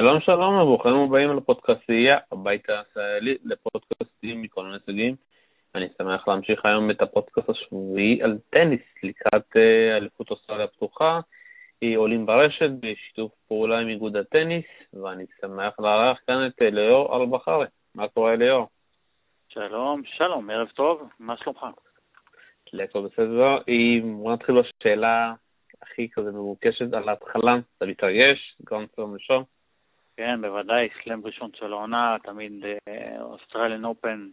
שלום שלום וברוכים הבאים לפודקאסטייה, הבית הישראלי לפודקאסטים מכל מיני סוגים. אני שמח להמשיך היום את הפודקאסט השבועי על טניס לקראת אה, אליפות אוסטרליה הפתוחה. עולים ברשת בשיתוף פעולה עם איגוד הטניס, ואני שמח לארח כאן את ליאור אלבחרי. מה קורה ליאור? שלום, שלום, ערב טוב, מה שלומך? לקו בסדר. בוא נתחיל בשאלה הכי כזה מבוקשת על ההתחלה, אתה מתרגש, סלאם ראשון? כן, בוודאי, סלאם ראשון של העונה, תמיד אוסטרליאן uh, אופן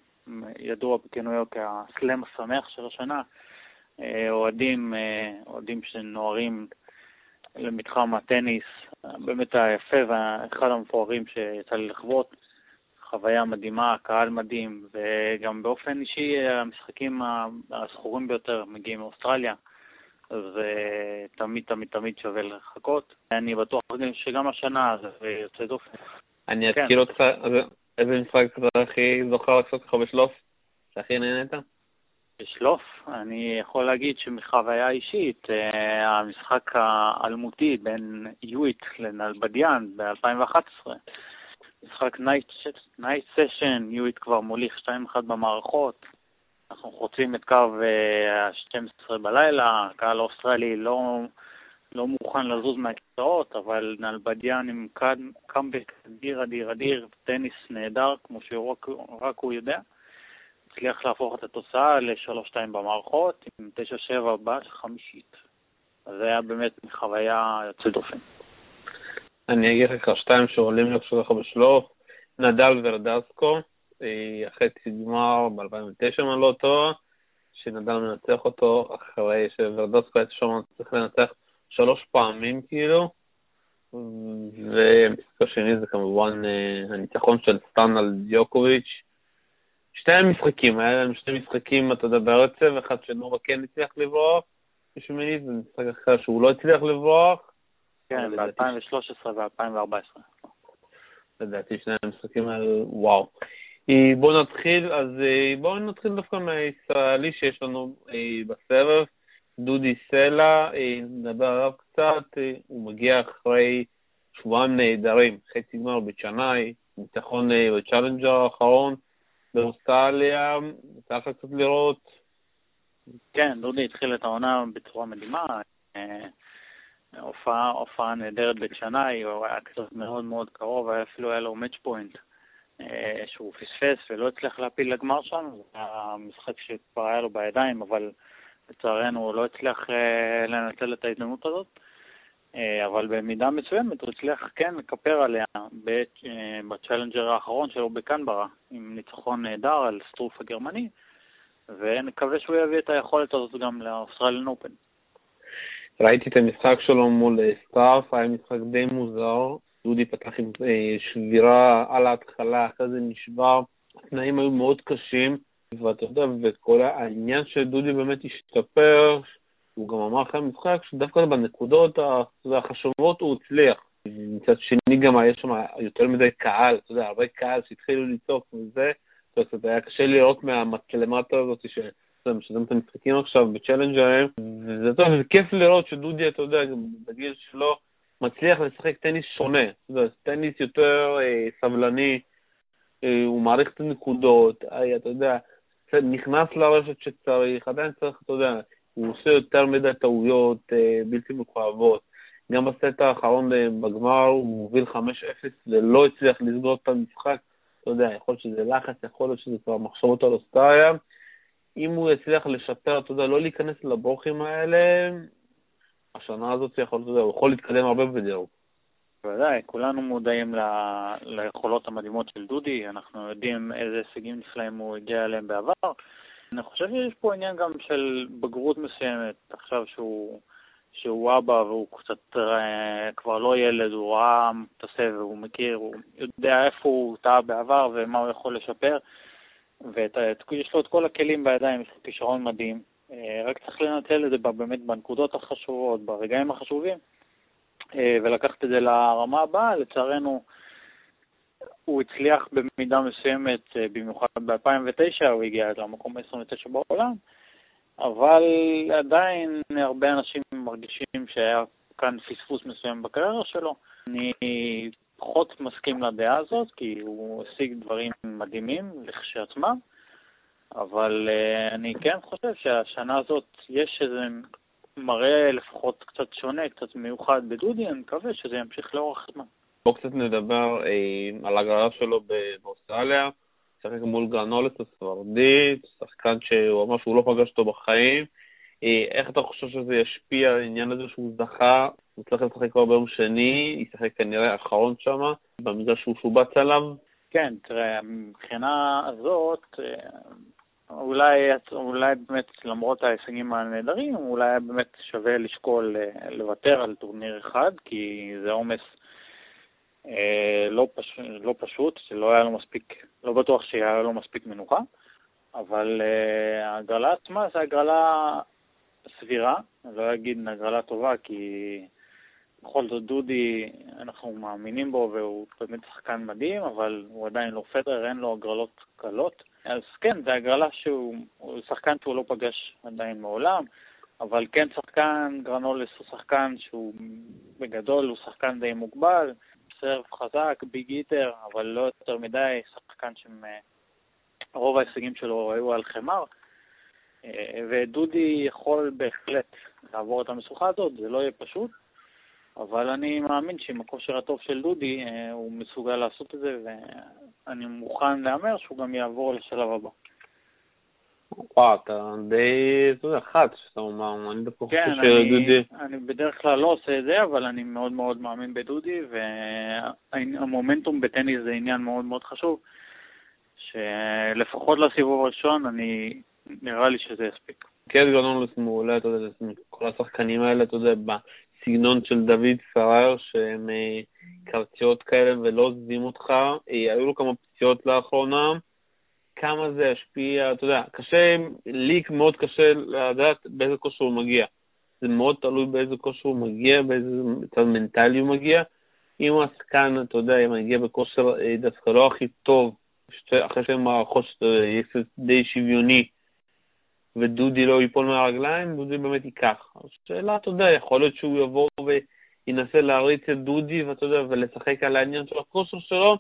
ידוע בכינויו כסלאם השמח של השנה. Uh, אוהדים, uh, אוהדים שנוהרים למתחם הטניס, באמת היפה ואחד המפוארים שיצא לי לחוות. חוויה מדהימה, קהל מדהים, וגם באופן אישי המשחקים הזכורים ביותר מגיעים מאוסטרליה. Uh, תמיד תמיד תמיד שווה לחכות. אני בטוח שגם השנה זה יוצא דופן. אני כן. אתקיל אותך, איזה משחק אתה הכי זוכר לעשות לך בשלוף? שהכי נהנית? בשלוף? אני יכול להגיד שמחוויה אישית, uh, המשחק האלמותי בין יואיט לנלבדיאן ב-2011, משחק night session, יואיט כבר מוליך 2-1 במערכות, אנחנו חוצים את קו ה-12 אה, בלילה, הקהל האוסטרלי לא, לא מוכן לזוז מהכיסאות, אבל נלבנדיאן עם קאמבק אדיר אדיר אדיר, טניס נהדר, כמו שרק הוא יודע. הצליח להפוך את התוצאה ל-3-2 במערכות, עם 9-7 בחמישית. אז זה היה באמת חוויה יוצאת דופן. אני אגיד לך שתיים שעולים לך בשלוף, נדל ורדסקו. החצי גמר ב-2009, אם אני לא טועה, שנדל מנצח אותו אחרי שוורדוסקו היה שם צריך לנצח שלוש פעמים כאילו, והמשחק השני זה כמובן אה, הניצחון של סטן על דיוקוביץ'. שתי המשחקים, היה להם שני משחקים, אתה יודע, ברצף, אחד שנורא כן הצליח לברוח בשמינית, ומשחק אחר שהוא לא הצליח לברוח. כן, ב-2013 ו-2014. לדעתי שני המשחקים האלה, וואו. אה, בואו נתחיל, אז אה, בואו נתחיל דווקא מהישראלי שיש לנו אה, בסבב, דודי סלע, נדבר עליו קצת, הוא מגיע אחרי שבועיים נהדרים, חצי גמר בצ'נאי, ניצחון בצ'אלנג'ר האחרון באוסטרליה, לך קצת לראות? כן, דודי התחיל את העונה בצורה מדהימה, הופעה נהדרת בצ'נאי, הוא היה קצת מאוד מאוד קרוב, אפילו היה לו מאץ' פוינט. אה, שהוא פספס ולא הצליח להפיל לגמר שם, זה היה משחק שכבר היה לו בידיים, אבל לצערנו הוא לא הצליח אה, לנצל את ההזדמנות הזאת. אה, אבל במידה מסוימת הוא הצליח כן לכפר עליה בצ'אלנג'ר האחרון שלו בקנברה, עם ניצחון נהדר על סטרוף הגרמני, ונקווה שהוא יביא את היכולת הזאת גם לאוסטרליאן אופן. ראיתי את המשחק שלו מול סטרוף, היה משחק די מוזר. דודי פתח עם אה, שבירה על ההתחלה, אחרי זה נשבר, התנאים היו מאוד קשים, ואתה יודע, וכל העניין שדודי באמת השתפר, הוא גם אמר אחרי המשחק שדווקא בנקודות החשובות הוא הצליח. מצד שני גם היה שם יותר מדי קהל, אתה יודע, הרבה קהל שהתחילו לצעוק וזה, אומרת, היה קשה לראות מהמצלמטה הזאת ש... משלם את המשחקים עכשיו בצ'לנג'רים, וזה טוב, זה כיף לראות שדודי, אתה יודע, בגיל שלו, מצליח לשחק טניס שונה, טניס יותר אה, סבלני, אה, הוא מעריך את הנקודות, אה, אתה יודע, נכנס לרשת שצריך, עדיין צריך, אתה יודע, הוא עושה יותר מדי טעויות אה, בלתי מכואבות. גם בסט האחרון אה, בגמר הוא מוביל 5-0 ולא הצליח לסגור את המשחק. אתה יודע, יכול להיות שזה לחץ, יכול להיות שזה כבר מחשבות על אוסטריה. אם הוא יצליח לשפר, אתה יודע, לא להיכנס לברוכים האלה, השנה הזאת יכול, הוא יכול להתקדם הרבה בדירוג. בוודאי, כולנו מודעים ל... ליכולות המדהימות של דודי, אנחנו יודעים איזה הישגים נפלאים הוא הגיע אליהם בעבר. אני חושב שיש פה עניין גם של בגרות מסוימת, עכשיו שהוא, שהוא אבא והוא קצת אה, כבר לא ילד, הוא ראה את הסבב, הוא מכיר, הוא יודע איפה הוא טעה בעבר ומה הוא יכול לשפר, ויש לו את כל הכלים בידיים, יש לו כישרון מדהים. אה, רק צריך לנצל את זה באמת בנקודות החשובות, ברגעים החשובים, אה, ולקחת את זה לרמה הבאה. לצערנו, הוא הצליח במידה מסוימת, אה, במיוחד ב-2009, הוא הגיע למקום 29 בעולם, אבל עדיין הרבה אנשים מרגישים שהיה כאן פספוס מסוים בקריירה שלו. אני פחות מסכים לדעה הזאת, כי הוא השיג דברים מדהימים לכשעצמם, אבל uh, אני כן חושב שהשנה הזאת יש איזה מראה לפחות קצת שונה, קצת מיוחד בדודי, אני מקווה שזה ימשיך לאורך זמן. בואו קצת נדבר אה, על הגרלה שלו באוסטרליה, שיחק מול גרנולס הספרדית, שחקן שהוא אמר שהוא לא פגש אותו בחיים. אה, איך אתה חושב שזה ישפיע על העניין הזה שהוא זכה, הוא צריך לשחק כבר ביום שני, ישחק כנראה אחרון שם, במגרש שהוא שובץ עליו? כן, תראה, מבחינה הזאת, אה, אולי, אולי באמת, למרות ההישגים הנהדרים, אולי היה באמת שווה לשקול אה, לוותר על טורניר אחד, כי זה עומס אה, לא, פש... לא פשוט, שלא היה לו מספיק, לא בטוח שהיה לו מספיק מנוחה, אבל אה, ההגרלה עצמה זו הגרלה סבירה, אני לא אגיד הגרלה טובה, כי בכל זאת דודי, אנחנו מאמינים בו והוא באמת שחקן מדהים, אבל הוא עדיין לא פדר, אין לו הגרלות קלות. אז כן, זו הגרלה שהוא שחקן שהוא לא פגש עדיין מעולם, אבל כן שחקן, גרנולס הוא שחקן שהוא בגדול הוא שחקן די מוגבל, סרב חזק, ביג איטר, אבל לא יותר מדי, שחקן שרוב ההישגים שלו היו על חמר. אה, ודודי יכול בהחלט לעבור את המשוכה הזאת, זה לא יהיה פשוט, אבל אני מאמין שעם הכושר הטוב של דודי אה, הוא מסוגל לעשות את זה, ואני מוכן להמר שהוא גם יעבור לשלב הבא. וואו, אתה די, אתה יודע, חד, שאתה אומר, אני דווקא חושב כן, שדודי... אני בדרך כלל לא עושה את זה, אבל אני מאוד מאוד מאמין בדודי, והמומנטום בטניס זה עניין מאוד מאוד חשוב, שלפחות לסיבוב הראשון, אני, נראה לי שזה יספיק. כן, גרנולוס מעולה, אתה יודע, כל השחקנים האלה, אתה יודע, בסגנון של דוד פראייר, שהם אה, קרציות כאלה ולא עוזבים אותך, אה, היו לו כמה פציעות לאחרונה, כמה זה ישפיע, אתה יודע, קשה, לי מאוד קשה לדעת באיזה כושר הוא מגיע. זה מאוד תלוי באיזה כושר הוא מגיע, באיזה מצב מנטלי הוא מגיע. אם הוא עסקן, אתה יודע, אם מגיע בכושר אה, דווקא לא הכי טוב, אחרי שהן מערכות יהיה די שוויוני, ודודי לא ייפול מהרגליים, דודי באמת ייקח. אז שאלה, אתה יודע, יכול להיות שהוא יבוא וינסה להריץ את דודי, ואתה יודע, ולשחק על העניין של הכושר שלו,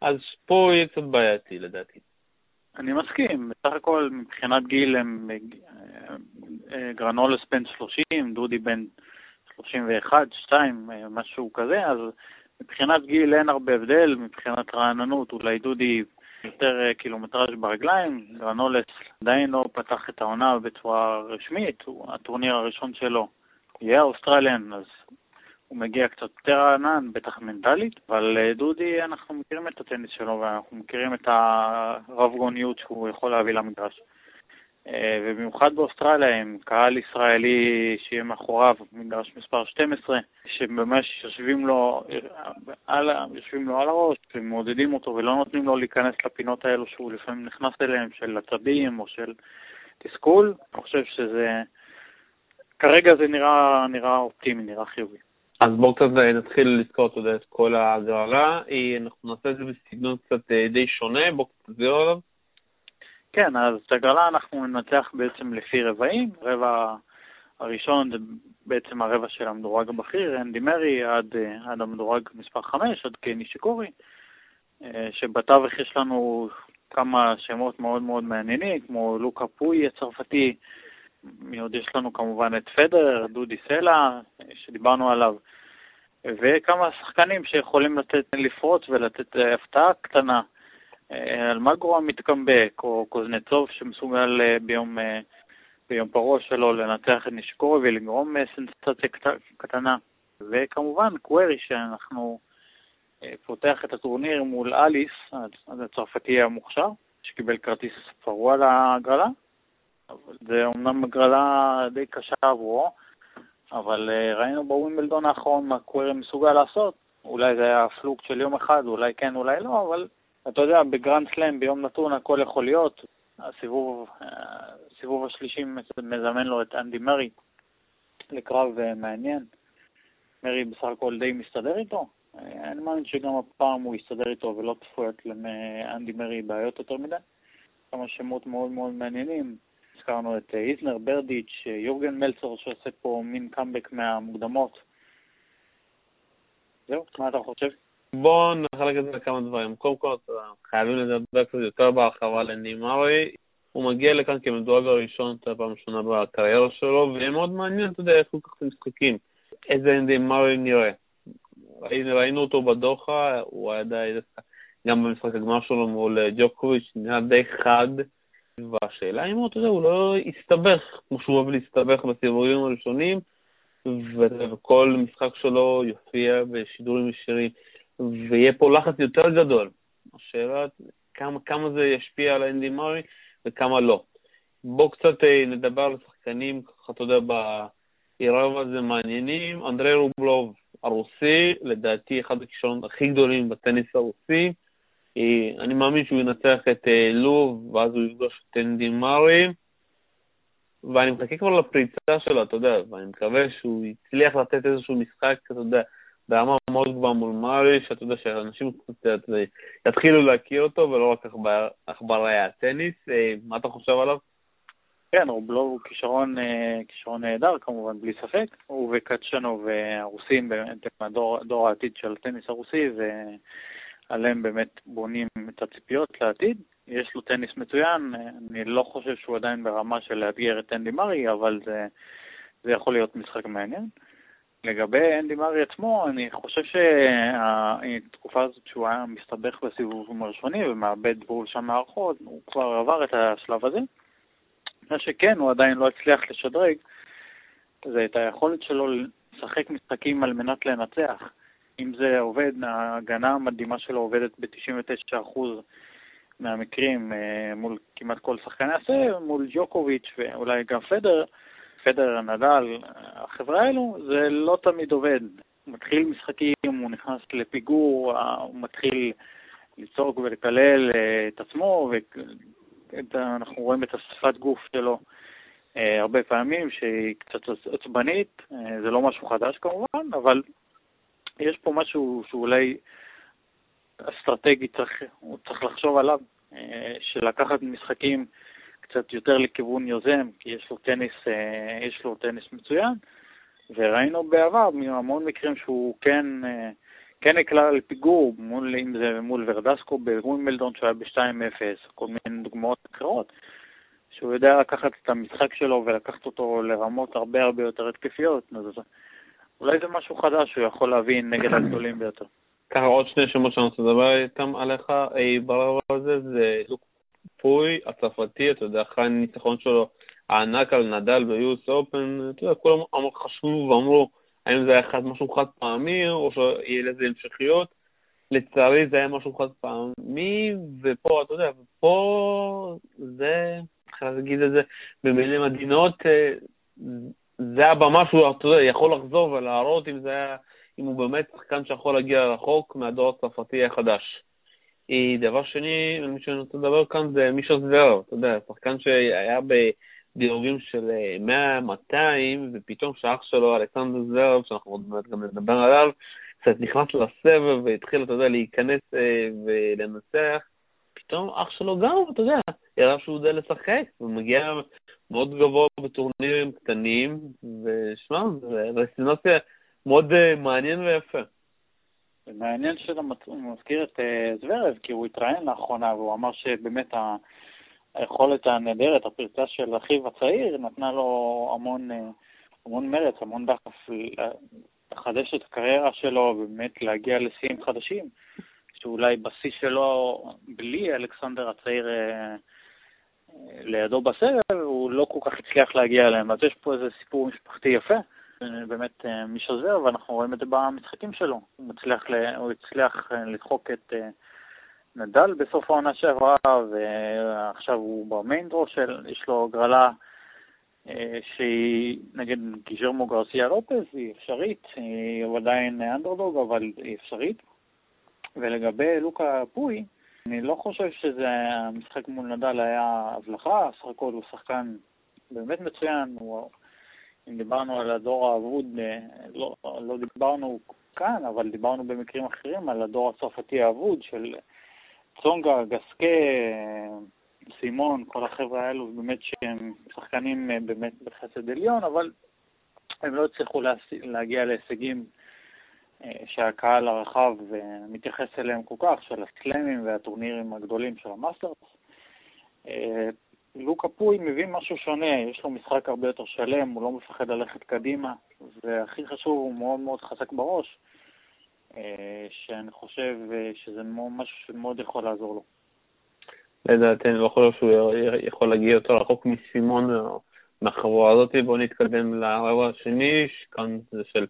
אז פה יהיה קצת בעייתי לדעתי. אני מסכים, בסך הכל מבחינת גיל הם אה, גרנולס בן 30, דודי בן 31, 2, אה, משהו כזה, אז מבחינת גיל אין הרבה הבדל, מבחינת רעננות אולי דודי יותר קילומטראז' ברגליים, גרנולס עדיין לא פתח את העונה בצורה רשמית, הטורניר הראשון שלו יהיה אוסטרליאן, אז הוא מגיע קצת יותר רענן, בטח מנטלית, אבל אה, דודי, אנחנו מכירים את הטניס שלו ואנחנו מכירים את הרב-גוניות שהוא יכול להביא למגרש. אה, ובמיוחד באוסטרליה, עם קהל ישראלי שיהיה מאחוריו, מגרש מספר 12, שממש יושבים לו על, יושבים לו על הראש ומעודדים אותו ולא נותנים לו להיכנס לפינות האלו שהוא לפעמים נכנס אליהן, של עצבים או של תסכול. אני חושב שזה, כרגע זה נראה, נראה אופטימי, נראה חיובי. אז בואו קצת נתחיל לזכור, אתה יודע, את כל ההגרלה. אנחנו נעשה את זה בסגנון קצת אה, די שונה, בואו קצת תסביר עליו. כן, אז את הגרלה אנחנו ננצח בעצם לפי רבעים. רבע הראשון זה בעצם הרבע של המדורג הבכיר, אנדי מרי, עד, אה, עד המדורג מספר 5, עד קני שיקורי, אה, שבתווך יש לנו כמה שמות מאוד מאוד מעניינים, כמו לוקה פוי הצרפתי, עוד יש לנו כמובן את פדר, דודי סלע, שדיברנו עליו, וכמה שחקנים שיכולים לתת, לפרוץ ולתת אה, הפתעה קטנה. אה, אלמגרו המתקמבק, או קוזנצוב שמסוגל אה, ביום, ביום פרעה שלו לנצח את נשקורי ולגרום סנסציה קטנה. וכמובן קווירי שאנחנו פותח את הטורניר מול אליס, הצרפתי המוכשר, שקיבל כרטיס פרוע להגרלה, זה אומנם הגרלה די קשה עבורו, אבל ראינו בווימבלדון האחרון מה קווירי מסוגל לעשות. אולי זה היה fluke של יום אחד, אולי כן, אולי לא, אבל אתה יודע, בגרנד סלאם ביום נתון הכל יכול להיות. הסיבוב, הסיבוב השלישי מזמן לו את אנדי מרי לקרב uh, מעניין. מרי בסך הכל די מסתדר איתו. Uh, אני מאמין שגם הפעם הוא יסתדר איתו ולא צפויות לאנדי מרי בעיות יותר מדי. כמה שמות מאוד מאוד מעניינים. הזכרנו את אה, איזנר, ברדיץ', אה, יורגן מלצר שעושה פה מין קאמבק מהמוקדמות. זהו, מה אתה חושב? בואו נחלק את זה לכמה דברים. קודם כל, חייבים לדבר קצת יותר בהרחבה לנימרי. הוא מגיע לכאן כמדורג הראשון, את הפעם ראשונה בקריירה שלו, ויהיה מאוד מעניין, אתה יודע, איך הוא ככה משחקים. איזה נימרי נראה. ראינו אותו בדוחה, הוא היה די, גם במשחק הגמר שלו מול ג'וקוביץ', נראה די חד. והשאלה אם הוא, אתה יודע, הוא לא יסתבך, כמו שהוא אוהב להסתבך בסיבובים הראשונים, וכל משחק שלו יופיע בשידורים ישירים, ויהיה פה לחץ יותר גדול. השאלה כמה, כמה זה ישפיע על אנדי מארי וכמה לא. בואו קצת אה, נדבר על שחקנים, ככה אתה יודע, בערב הזה מעניינים. אנדרי רובלוב, הרוסי, לדעתי אחד הכישרונות הכי גדולים בטניס הרוסי. אה, אני מאמין שהוא ינצח את אה, לוב, ואז הוא יפגוש את אנדי מארי. ואני מחכה כבר לפריצה שלו, אתה יודע, ואני מקווה שהוא יצליח לתת איזשהו משחק, אתה יודע, ברמה מאוד גבוהה מול מארי, שאתה יודע שאנשים קצת יתחילו להכיר אותו, ולא רק עכברי הטניס. אה, מה אתה חושב עליו? כן, רובלוב הוא כישרון, כישרון נהדר כמובן, בלי ספק. הוא וקצ'נוב הרוסים באמת הם הדור העתיד של הטניס הרוסי, ו... עליהם באמת בונים את הציפיות לעתיד. יש לו טניס מצוין, אני לא חושב שהוא עדיין ברמה של לאתגר את אנדי מרי, אבל זה, זה יכול להיות משחק מעניין. לגבי אנדי מרי עצמו, אני חושב שהתקופה הזאת שהוא היה מסתבך בסיבובים הראשונים ומאבד בול שם מערכות, הוא כבר עבר את השלב הזה. מה שכן, הוא עדיין לא הצליח לשדרג, זה את היכולת שלו לשחק משחקים על מנת לנצח. אם זה עובד, ההגנה המדהימה שלו עובדת ב-99% מהמקרים אה, מול כמעט כל שחקני הסבב, מול ג'וקוביץ' ואולי גם פדר, פדר, נדל, החברה האלו, זה לא תמיד עובד. הוא מתחיל משחקים, הוא נכנס לפיגור, הוא מתחיל לצעוק ולקלל אה, את עצמו, ואנחנו רואים את השפת גוף שלו אה, הרבה פעמים, שהיא קצת עצבנית, זה לא משהו חדש כמובן, אבל יש פה משהו שאולי אסטרטגי צריך, הוא צריך לחשוב עליו, אה, של לקחת משחקים קצת יותר לכיוון יוזם, כי יש לו טניס, אה, יש לו טניס מצוין, וראינו בעבר מהמון מקרים שהוא כן, אה, כן נקלע לפיגור, מול, אם זה מול ורדסקו בווימבלדון שהיה ב-2-0, כל מיני דוגמאות אחרות, שהוא יודע לקחת את המשחק שלו ולקחת אותו לרמות הרבה הרבה יותר התקפיות. אז אולי זה משהו חדש שהוא יכול להבין נגד הגדולים ביותר. ככה עוד שני שמות שאני רוצה לדבר איתם עליך אי ברבע הזה, זה לוק פוי הצרפתי, אתה יודע, אחרי הניצחון שלו הענק על נדל ביוס אופן, אתה יודע, כולם חשבו ואמרו האם זה היה אחד משהו חד פעמי או שיהיה לזה המשכיות. לצערי זה היה משהו חד פעמי, ופה, אתה יודע, פה זה, איך להגיד את זה במילים עדינות, אה, זה הבמה שהוא, אתה יודע, יכול לחזור ולהראות אם זה היה, אם הוא באמת שחקן שיכול להגיע רחוק מהדור הצרפתי החדש. דבר שני, מי שאני רוצה לדבר כאן זה מישהו זוורב, אתה יודע, שחקן שהיה בדירוגים של 100-200, אה, ופתאום שאח שלו, אלכסנדר זוורב, שאנחנו עוד מעט גם נדבר עליו, קצת נכנס לסבב והתחיל, אתה יודע, להיכנס אה, ולנצח. פתאום אח שלו גם, אתה יודע, הראה שהוא יודע לשחק, הוא מגיע מאוד גבוה בטורנירים קטנים, ושמע, זה רסטינציה מאוד uh, מעניין ויפה. מעניין שאתה מזכיר את uh, זוורב, כי הוא התראיין לאחרונה, והוא אמר שבאמת. היכולת הנהדרת, הפרצה של אחיו הצעיר, נתנה לו המון, uh, המון מרץ, המון דחף לחדש את הקריירה שלו, ובאמת להגיע לשיאים חדשים, שאולי בשיא שלו, בלי אלכסנדר הצעיר, uh, לידו בסבב, הוא לא כל כך הצליח להגיע אליהם. אז יש פה איזה סיפור משפחתי יפה, באמת אה, מי שעוזר, ואנחנו רואים את זה במשחקים שלו. הוא הצליח, הוא הצליח אה, לדחוק את אה, נדל בסוף העונה שעברה, ועכשיו הוא במיינדרו של, יש לו הגרלה שהיא נגד גיז'רמו גרסיה לופס, היא אפשרית, היא עדיין אנדרדוג, אבל היא אפשרית. ולגבי לוקה פוי, אני לא חושב שזה, המשחק מול נדל היה הבלחה, סך הכל הוא שחקן באמת מצוין, הוא, אם דיברנו על הדור האבוד, אה, לא, לא דיברנו כאן, אבל דיברנו במקרים אחרים על הדור הצרפתי האבוד של צונגה, גסקה, סימון, כל החבר'ה האלו, באמת שהם שחקנים אה, באמת בחסד עליון, אבל הם לא הצליחו להגיע להישגים שהקהל הרחב מתייחס אליהם כל כך, של הסלאמים והטורנירים הגדולים של המאסטרס. לוקה פוי מביא משהו שונה, יש לו משחק הרבה יותר שלם, הוא לא מפחד ללכת קדימה, והכי חשוב, הוא מאוד מאוד חזק בראש, שאני חושב שזה משהו שמאוד יכול לעזור לו. לדעתי, אני לא חושב שהוא יכול להגיע יותר רחוק מסימון מהחבורה הזאת. בואו נתקדם לרבע השני, כאן זה של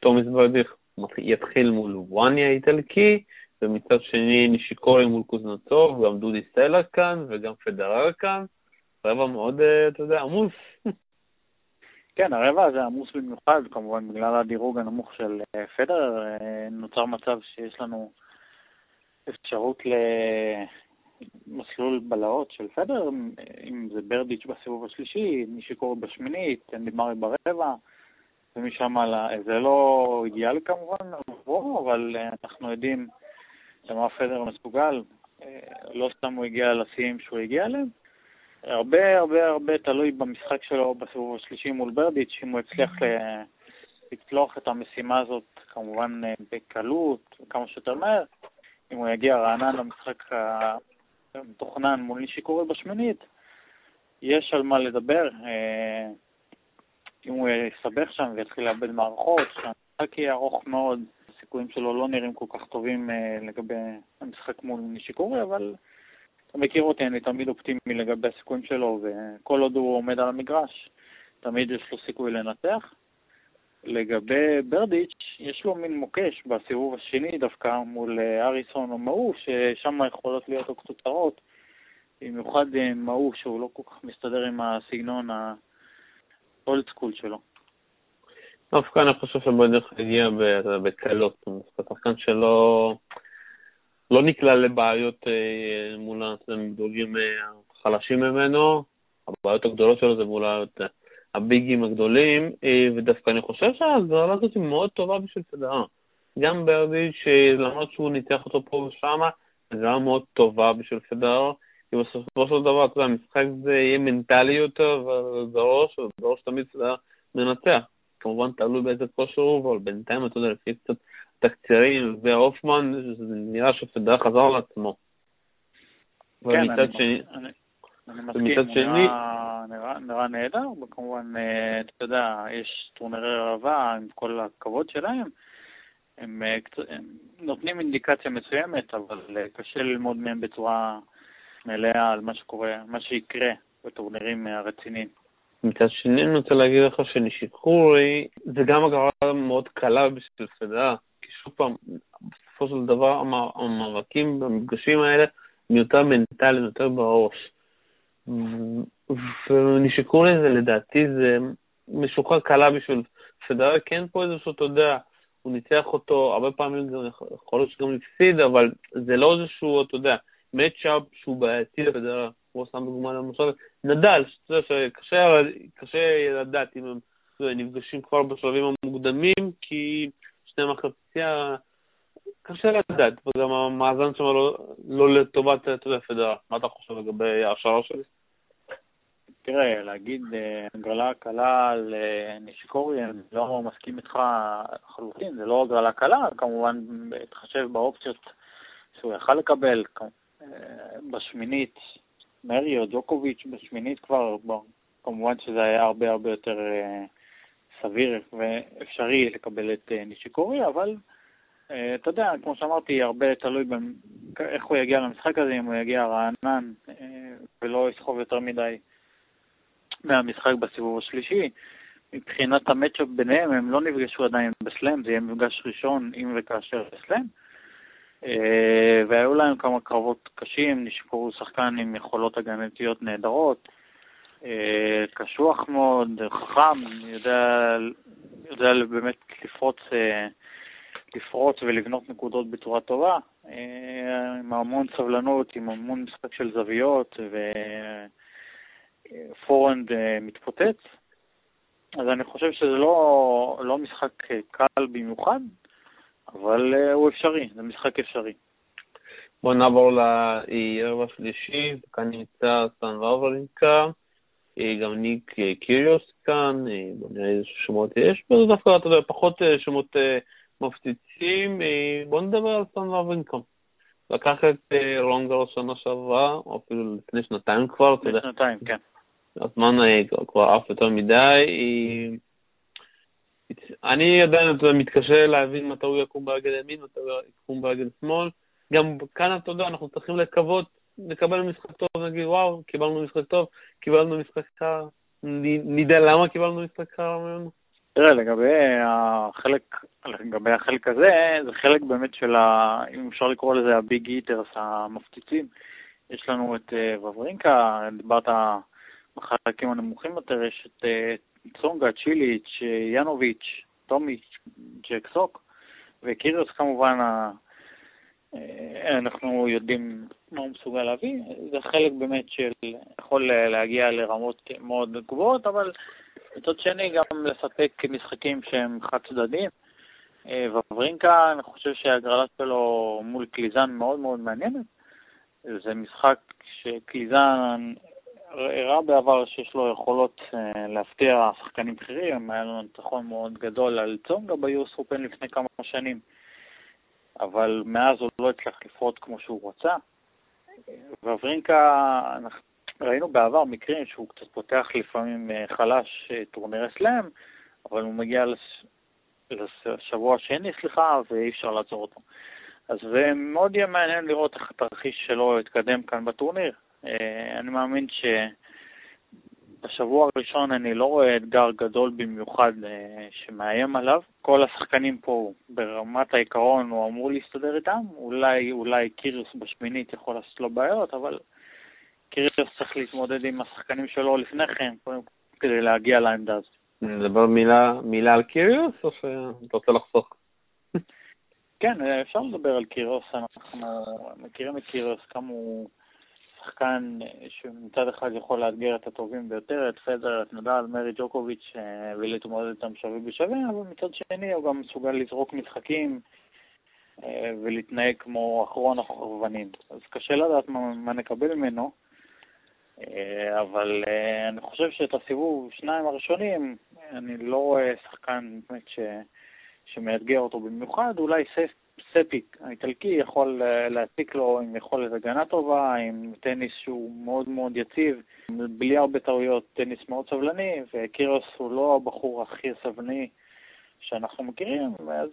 תומיס ברדיך, יתחיל מול וואניה האיטלקי, ומצד שני נישיקורי מול קוזנצוב, גם דודי סטלה כאן וגם פדרר כאן. רבע מאוד, אה, אתה יודע, עמוס. כן, הרבע הזה עמוס במיוחד, כמובן בגלל הדירוג הנמוך של אה, פדרר, אה, נוצר מצב שיש לנו אפשרות למסלול בלהות של פדר, אם זה ברדיץ' בסיבוב השלישי, נישיקורי בשמינית, אנדי מרי ברבע, ומשם הלאה. זה לא אידיאלי כמובן עבורו, אבל אנחנו יודעים למה פדר מסוגל. לא סתם הוא הגיע לשיאים שהוא הגיע אליהם. הרבה הרבה הרבה תלוי במשחק שלו בסיבוב השלישי מול ברדיץ', אם הוא יצליח לצלוח את המשימה הזאת כמובן בקלות, כמה שיותר מהר. אם הוא יגיע רענן למשחק המתוכנן מול נישיקורי בשמינית, יש על מה לדבר. אה, אם הוא יסבך שם ויתחיל לאבד מערכות, שהמשחק יהיה ארוך מאוד, הסיכויים שלו לא נראים כל כך טובים אה, לגבי המשחק מול נישיקורי, אבל אתה מכיר אותי, אני תמיד אופטימי לגבי הסיכויים שלו, וכל עוד הוא עומד על המגרש, תמיד יש לו סיכוי לנצח. לגבי ברדיץ', יש לו מין מוקש בסיבוב השני דווקא מול אה, אריסון או מאו, ששם יכולות להיות לו קצת צרות, במיוחד מאו, שהוא לא כל כך מסתדר עם הסגנון האולד סקול שלו. דווקא אני חושב שבדרך הגיע בקלות, זה שחקן שלא... לא נקלע לבעיות אה, מול הגדולים אה, החלשים ממנו, הבעיות הגדולות שלו זה מול הביגים הגדולים, אה, ודווקא אני חושב שההגרלה הזאת היא מאוד טובה בשביל סדרה. גם ברדי, שלמרות שהוא ניצח אותו פה ושמה, הגרלה מאוד טובה בשביל סדרה, כי בסופו של דבר, אתה יודע, המשחק זה יהיה מנטלי יותר בראש, ובראש תמיד סדרה מנצח. כמובן תלוי באיזה כושר הוא, אבל בינתיים, אתה יודע, לפי קצת תקצירים והופמן, נראה שפדרה חזר לעצמו. כן, ומצד שני... אני מסכים, שני... נראה, נראה נהדר, וכמובן, אה, אתה יודע, יש טורנרי רעבה עם כל הכבוד שלהם, הם, אה, הם נותנים אינדיקציה מסוימת, אבל אה, קשה ללמוד מהם בצורה מלאה על מה שקורה, מה שיקרה בטורנירים הרציניים. מצד שני אני רוצה להגיד לך שנישיקורי זה גם הגרלה מאוד קלה בשביל פדרה. שוב פעם, בסופו של דבר המאבקים במפגשים האלה הם יותר מנטליים, יותר בראש. ונשקו לזה, לדעתי, זה משוחרר קלה בשביל פדרר, כן פה איזשהו, אתה יודע, הוא ניצח אותו, הרבה פעמים זה יכול להיות שגם הפסיד, אבל זה לא איזשהו, אתה יודע, מצ'אפ שהוא בעייתי לפדרר. הוא שם דוגמה למשל, נדל, שאתה יודע שקשה לדעת אם הם נפגשים כבר בשלבים המוקדמים, כי שני מחציה, קשה לדעת, וגם המאזן שם לא, לא לטובת, אתה יודע, פדרה. מה אתה חושב לגבי השער שלי? תראה, להגיד אה, הגרלה קלה לנשיקורי, אני לא מסכים איתך לחלוטין, זה לא הגרלה קלה, כמובן בהתחשב באופציות שהוא יכל לקבל, אה, בשמינית, מרי או ג'וקוביץ' בשמינית כבר, כמובן שזה היה הרבה הרבה יותר אה, סביר ואפשרי לקבל את אה, נישיקורי, אבל אה, אתה יודע, כמו שאמרתי, הרבה תלוי איך הוא יגיע למשחק הזה, אם הוא יגיע רענן אה, ולא יסחוב יותר מדי מהמשחק בסיבוב השלישי. מבחינת המצ'אפ ביניהם, הם לא נפגשו עדיין בסלאם, זה יהיה מפגש ראשון אם וכאשר בסלאם. והיו להם כמה קרבות קשים, נשקרו שחקן עם יכולות הגנתיות נהדרות. אה, קשוח מאוד, חכם, יודע, יודע באמת לפרוץ, אה, לפרוץ ולבנות נקודות בצורה טובה, אה, עם המון סבלנות, עם המון משחק של זוויות ופורנד מתפוצץ. אז אני חושב שזה לא, לא משחק קל במיוחד, אבל הוא אפשרי, זה משחק אפשרי. בואו נעבור לערב השלישי, כאן נמצא סן ורברינקה. אה, גם ניק אה, קיריוס כאן, אה, בוא נראה איזה שמות יש, וזה דווקא, אתה יודע, פחות שמות מפציצים, אה, בואו נדבר על סון ואברינקו. לקח את אה, רונגר שנה שעברה, או אפילו לפני שנתיים כבר, אתה יודע. לפני שנתיים, כן. הזמן כבר עף יותר מדי. אני עדיין מתקשה להבין מתי הוא יקום ברגל ימין, מתי הוא יקום ברגל שמאל. גם כאן, אתה יודע, אנחנו צריכים לקוות, לקבל משחק טוב, נגיד, וואו, קיבלנו משחק טוב, קיבלנו משחק קר, נדע למה קיבלנו משחק קר ממנו. תראה, לגבי החלק, לגבי החלק הזה, זה חלק באמת של ה... אם אפשר לקרוא לזה הביג היטרס המפציצים. יש לנו את אה, וברינקה, דיברת בחלקים הנמוכים יותר, יש את אה, צונגה, צ'יליץ', ינוביץ', טומיץ', ג'ק סוק, וקיריוס כמובן, אה, אנחנו יודעים מה הוא מסוגל להביא. זה חלק באמת של, יכול להגיע לרמות מאוד גבוהות, אבל מצד שני גם לספק משחקים שהם חד צדדיים. אה, וברינקה, אני חושב שההגרלה שלו מול קליזן מאוד מאוד מעניינת. זה משחק שקליזן הראה בעבר שיש לו יכולות אה, להפתיע שחקנים בכירים, היה לנו ניצחון מאוד גדול על צונגה ביוס אופן לפני כמה שנים, אבל מאז הוא לא הצליח לפרוט כמו שהוא רצה. אנחנו ראינו בעבר מקרים שהוא קצת פותח לפעמים אה, חלש אה, טורנירי סלאם, אבל הוא מגיע לש... לשבוע השני, סליחה, ואי אפשר לעצור אותו. אז זה מאוד יהיה מעניין לראות איך התרחיש שלו יתקדם כאן בטורניר. אה, אני מאמין שבשבוע הראשון אני לא רואה אתגר גדול במיוחד שמאיים עליו. כל השחקנים פה ברמת העיקרון הוא אמור להסתדר איתם. אולי, אולי קיריוס בשמינית יכול לעשות לו בעיות, אבל קיריוס צריך להתמודד עם השחקנים שלו לפני כן, כדי להגיע לעמדה הזאת. נדבר מילה, מילה על קיריוס, או שאתה רוצה לחסוך? כן, אפשר לדבר על קיריוס, אנחנו מכירים את קיריוס, כמה הוא שחקן שמצד אחד יכול לאתגר את הטובים ביותר, את פדר, את נדל, מרי ג'וקוביץ', אה, ולהתמודד איתם שווה בשווה, אבל מצד שני הוא גם מסוגל לזרוק משחקים אה, ולהתנהג כמו אחרון החובבנים. אז קשה לדעת מה, מה נקבל ממנו. אה, אבל אה, אני חושב שאת הסיבוב שניים הראשונים, אני לא רואה שחקן באמת ש... שמאתגר אותו במיוחד, אולי ספ... ספיק האיטלקי יכול אה, להציק לו עם יכולת הגנה טובה, עם טניס שהוא מאוד מאוד יציב, בלי הרבה טעויות, טניס מאוד סבלני, וקירוס הוא לא הבחור הכי סבלני שאנחנו מכירים, אז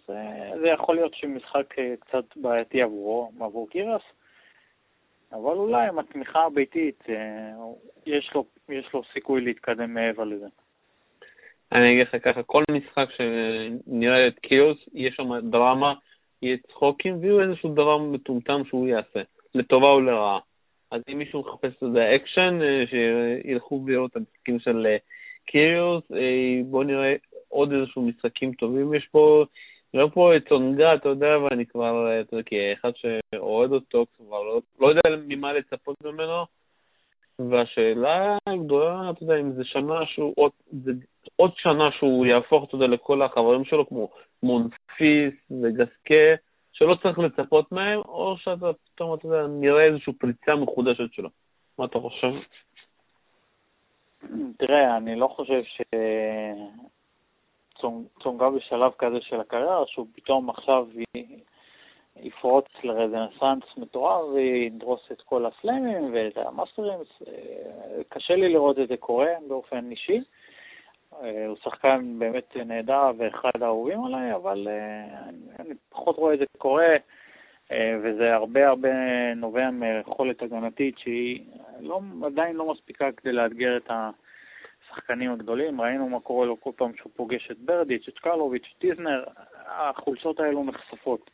זה יכול להיות שמשחק קצת בעייתי עבורו, עבור קירוס. אבל אולי עם התמיכה הביתית, אה, יש לו, יש לו סיכוי להתקדם מעבר לזה. אני אגיד לך ככה, כל משחק שנראה את קיריוס, יש שם דרמה, יהיה צחוקים, ויהיו איזשהו דבר מטומטם שהוא יעשה, לטובה או לרעה. אז אם מישהו מחפש את זה אקשן, אה, שילכו ויראו את המשחקים של אה, קיריוס, בואו נראה עוד איזשהו משחקים טובים יש פה. לא פה את צונגה, אתה יודע, ואני כבר, אתה יודע, כאחד שאוהד אותו, כבר לא, לא יודע ממה לצפות ממנו, והשאלה הגדולה, אתה יודע, אם זה שנה שהוא, עוד, זה עוד שנה שהוא יהפוך, אתה יודע, לכל החברים שלו, כמו מונפיס וגסקה, שלא צריך לצפות מהם, או שאתה פתאום, אתה יודע, נראה איזושהי פריצה מחודשת שלו. מה אתה חושב? תראה, אני לא חושב ש... צונגה בשלב כזה של הקריירה, שהוא פתאום עכשיו יפרוץ לרזנסנס מטורף וידרוס את כל הסלאמים ואת המאסטרים. קשה לי לראות את זה קורה באופן אישי. הוא שחקן באמת נהדר ואחד האהובים עליי, אבל אני פחות רואה את זה קורה, וזה הרבה הרבה נובע מיכולת הגנתית שהיא לא, עדיין לא מספיקה כדי לאתגר את. השחקנים הגדולים, ראינו מה קורה לו כל פעם שהוא פוגש את ברדיץ', את קרלוביץ', את טיזנר, החולצות האלו נחשפות.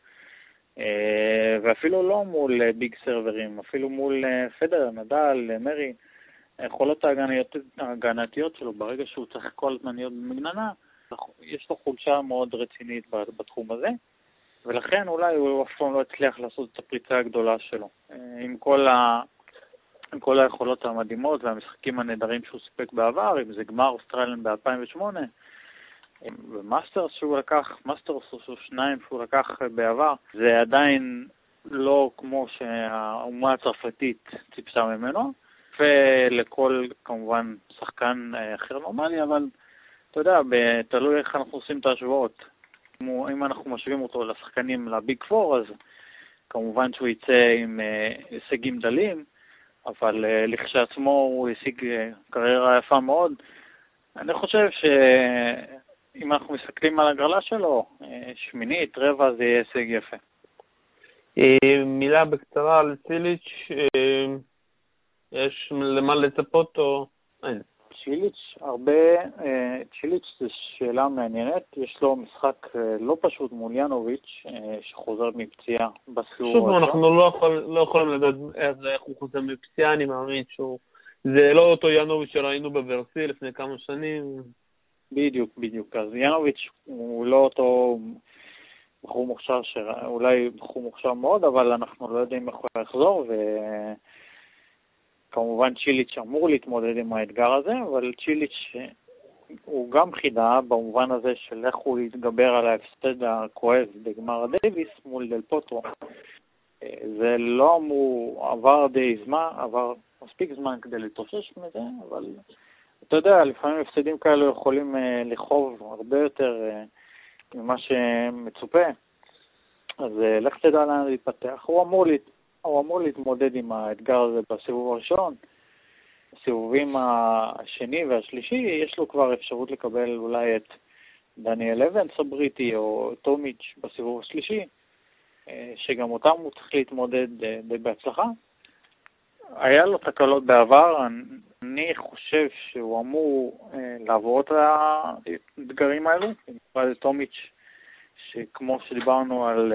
אה, ואפילו לא מול אה, ביג סרברים, אפילו מול אה, פדר, נדל, מרי, היכולות ההגנתיות שלו, ברגע שהוא צריך כל הזמן להיות במגננה, יש לו חולשה מאוד רצינית בתחום הזה, ולכן אולי הוא אף פעם לא הצליח לעשות את הפריצה הגדולה שלו. עם כל ה... עם כל היכולות המדהימות והמשחקים הנהדרים שהוא סיפק בעבר, אם זה גמר אוסטרליאן ב-2008, ומאסטרס שהוא לקח, מאסטרס הוא שניים שהוא לקח בעבר, זה עדיין לא כמו שהאומה הצרפתית ציפתה ממנו, ולכל כמובן שחקן אחר נורמלי, אבל אתה יודע, תלוי איך אנחנו עושים את ההשוואות. אם אנחנו משווים אותו לשחקנים ל Big Four, אז כמובן שהוא יצא עם הישגים דלים, אבל לכשעצמו הוא השיג קריירה יפה מאוד. אני חושב שאם אנחנו מסתכלים על הגרלה שלו, שמינית, רבע, זה יהיה הישג יפה. מילה בקצרה על ציליץ', יש למה לצפות או אין? צ'יליץ', הרבה, אה, צ'יליץ' זו שאלה מעניינת, יש לו משחק אה, לא פשוט מול ינוביץ', אה, שחוזר מפציעה בסיור שוב, אנחנו לא, יכול, לא יכולים לדעת איך הוא חוזר מפציעה, אני מאמין שהוא... זה לא אותו ינוביץ' שראינו בוורסי לפני כמה שנים. בדיוק, בדיוק. אז ינוביץ' הוא לא אותו בחור מוכשר, אולי בחור מוכשר מאוד, אבל אנחנו לא יודעים איך הוא יחזור, ו... כמובן צ'יליץ' אמור להתמודד עם האתגר הזה, אבל צ'יליץ' הוא גם חידה במובן הזה של איך הוא יתגבר על ההפסד הכואב בגמר הדייוויס מול דל פוטרו. זה לא אמור, עבר די זמן, עבר מספיק זמן כדי להתאושש מזה, אבל אתה יודע, לפעמים הפסדים כאלו יכולים אה, לכאוב הרבה יותר אה, ממה שמצופה. אז אה, לך תדע לאן להתפתח. הוא אמור הוא אמור להתמודד עם האתגר הזה בסיבוב הראשון. בסיבובים השני והשלישי יש לו כבר אפשרות לקבל אולי את דניאל אבנס הבריטי או טומיץ' בסיבוב השלישי, אה, שגם אותם הוא צריך להתמודד אה, די בהצלחה. היה לו תקלות בעבר, אני חושב שהוא אמור אה, לעבור את האתגרים האלו, במיוחד את טומיץ', שכמו שדיברנו על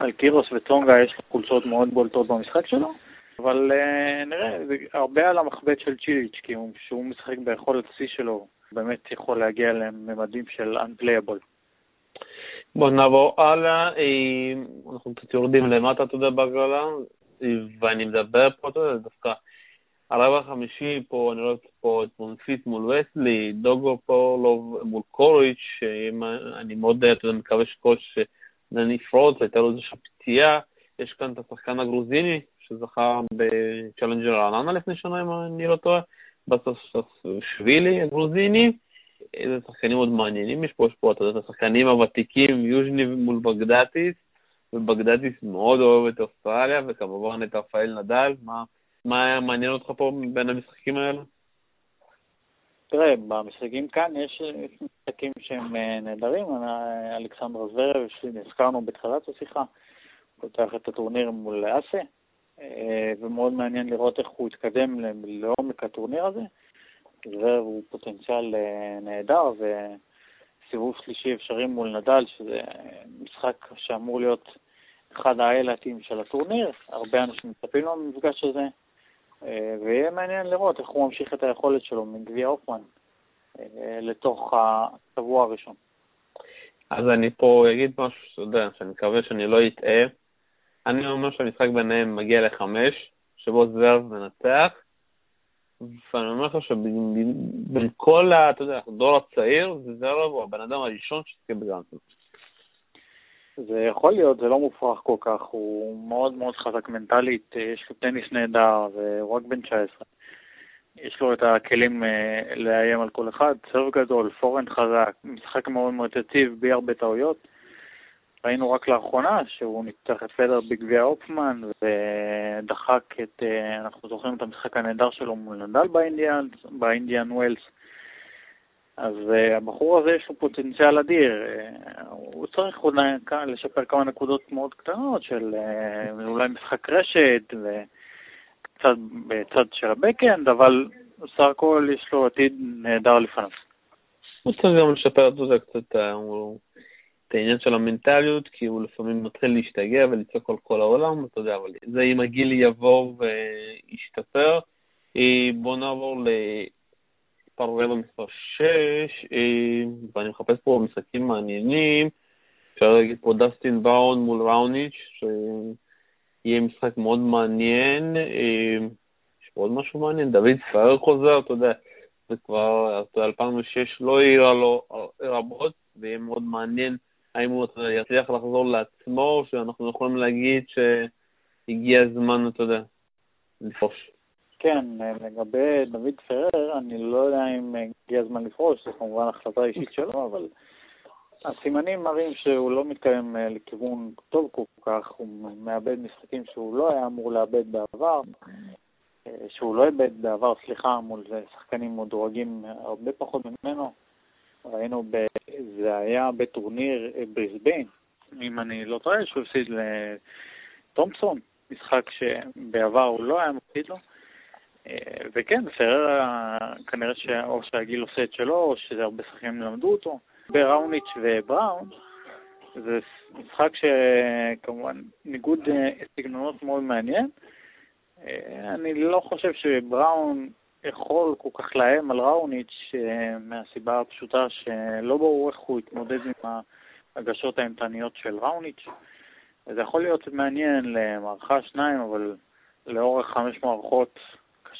על קירוס וטונגה יש חולצות מאוד בולטות במשחק שלו, אבל uh, נראה, זה הרבה על המחבט של צ'יליץ', כי הוא, שהוא משחק ביכולת השיא שלו, באמת יכול להגיע לממדים של unplayable. בוא נעבור הלאה, אה, אנחנו קצת יורדים למטה, אתה יודע, בהגרלה, ואני מדבר פה, אתה יודע, דווקא הרבע החמישי פה, אני רואה פה את מונפיט מול וסלי, דוגו לא, מול קוריץ', אני מאוד, אתה יודע, מקווה שקוריץ' דני פרודס, הייתה לו איזושהי פציעה, יש כאן את השחקן הגרוזיני, שזכה בצ'לנג'ר רעננה לפני שנה, אם אני לא טועה, בסוף שבילי הגרוזיני. איזה שחקנים עוד מעניינים יש פה, יש פה, אתה יודע, את השחקנים הוותיקים, יוז'ני מול בגדטיס, ובגדטיס מאוד אוהב את אוסטרליה, וכמובן את רפאל נדל. מה, מה מעניין אותך פה בין המשחקים האלה? תראה, במשחקים כאן יש משחקים שהם אה, נהדרים. אלכסנדר זוורב, שנזכרנו בתחילת השיחה, פותח את הטורניר מול אסה, אה, ומאוד מעניין לראות איך הוא יתקדם לעומק הטורניר הזה. זוורב הוא פוטנציאל אה, נהדר, וסיבוב שלישי אפשרי מול נדל, שזה משחק שאמור להיות אחד האיילתים של הטורניר. הרבה אנשים מצפים לו במפגש הזה. אה, ויהיה מעניין לראות איך הוא ממשיך את היכולת שלו מגביע אופמן אה, לתוך השבוע הראשון. אז אני פה אגיד משהו שאתה יודע, שאני מקווה שאני לא אטעה. אני אומר שהמשחק ביניהם מגיע לחמש, שבו זוורב מנצח, ואני אומר לך שבין כל, אתה יודע, הדור הצעיר, זוורב הוא הבן אדם הראשון שיזכה בגרנדסלאם. זה יכול להיות, זה לא מופרך כל כך, הוא מאוד מאוד חזק מנטלית, יש לו טניס נהדר, והוא רק בן 19. יש לו את הכלים אה, לאיים על כל אחד, סרב גדול, פורנד חזק, משחק מאוד מאוד יציב, בלי הרבה טעויות. ראינו רק לאחרונה שהוא ניצח את פדר בגביע אופמן ודחק את, אה, אנחנו זוכרים את המשחק הנהדר שלו מול נדל באינדיאן, באינדיאן ווילס. אז uh, הבחור הזה יש לו פוטנציאל אדיר, uh, הוא צריך עוד לשפר כמה נקודות מאוד קטנות של uh, אולי משחק רשת וקצת בצד של הבקאנד, אבל בסך הכל יש לו עתיד נהדר לפניו. הוא צריך גם לשפר את זה קצת, את העניין של המנטליות, כי הוא לפעמים מתחיל להשתגע ולצעוק על כל העולם, אתה יודע, אבל זה עם הגיל יבוא וישתפר. בואו נעבור מספר רבע, מספר 6, אה, ואני מחפש פה משחקים מעניינים. אפשר להגיד פה דסטין באון מול ראוניץ', שיהיה משחק מאוד מעניין. אה, יש פה עוד משהו מעניין, דוד ספאר חוזר, אתה יודע, זה כבר, 2006 לא העירה לו רבות, ויהיה מאוד מעניין האם הוא יצליח לחזור לעצמו, שאנחנו יכולים להגיד שהגיע הזמן, אתה יודע, לפרוש. כן, לגבי דוד פרר, אני לא יודע אם הגיע הזמן לפרוש, זו כמובן החלטה אישית שלו, אבל הסימנים מראים שהוא לא מתקיים אה, לכיוון טוב כל כך, הוא מאבד משחקים שהוא לא היה אמור לאבד בעבר, אה, שהוא לא איבד בעבר, סליחה, מול שחקנים מדורגים הרבה פחות ממנו. ראינו, ב... זה היה בטורניר בריסביין, אם אני לא טועה, שהוא הפסיד לתומפסון, משחק שבעבר הוא לא היה מפסיד לו. אה, וכן, פררה כנראה שאו שהגיל עושה את שלו, או שזה הרבה שחקנים למדו אותו. בראוניץ' ובראון, זה משחק שכמובן ניגוד אה, סגנונות מאוד מעניין. אה, אני לא חושב שבראון יכול כל כך לאיים על ראוניץ' מהסיבה הפשוטה שלא ברור איך הוא יתמודד עם ההגשות האימתניות של ראוניץ'. זה יכול להיות מעניין למערכה שניים, אבל לאורך חמש מערכות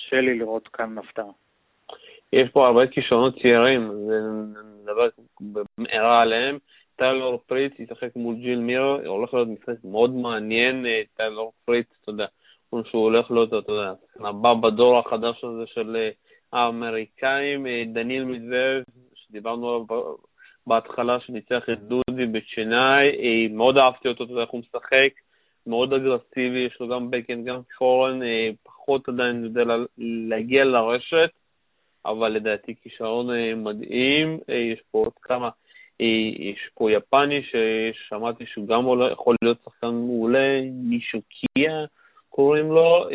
קשה לי לראות כאן הפתעה. יש פה הרבה כישרונות צעירים, ונדבר במהרה עליהם. טיילור פריץ ישחק מול ג'יל מירו, הולך להיות משחק מאוד מעניין, אה, טיילור פריץ, אתה יודע, שהוא הולך להיות, אתה יודע, הבא בדור החדש הזה של אה, האמריקאים, אה, דניאל מדבר, שדיברנו עליו בהתחלה, שניצח את דודי בצ'נאי, מאוד אהבתי אותו, אתה יודע איך הוא משחק, מאוד אגרסיבי, יש לו גם בקן, גם פורן, פחות עדיין יודע להגיע לרשת, אבל לדעתי כישרון אה, מדהים. אה, יש פה עוד כמה, אה, יש פה יפני ששמעתי שהוא גם יכול להיות שחקן מעולה, נישוקיה קוראים לו.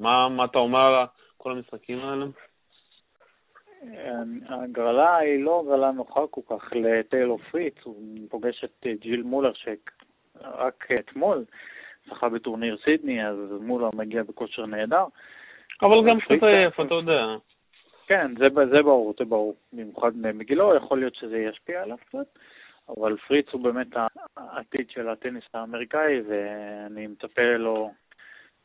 מה, מה אתה אומר על כל המשחקים האלה? ההגרלה היא לא הגרלה נוחה כל כך לטיילור פריץ, הוא פוגש את ג'יל מולר שרק אתמול זכה בטורניר סידני, אז מולר מגיע בכושר נהדר. אבל גם קצת עייף, אתה יודע. כן, זה, זה ברור, זה ברור. במיוחד מגילו, יכול להיות שזה ישפיע עליו קצת, אבל פריץ הוא באמת העתיד של הטניס האמריקאי, ואני מצפה לו,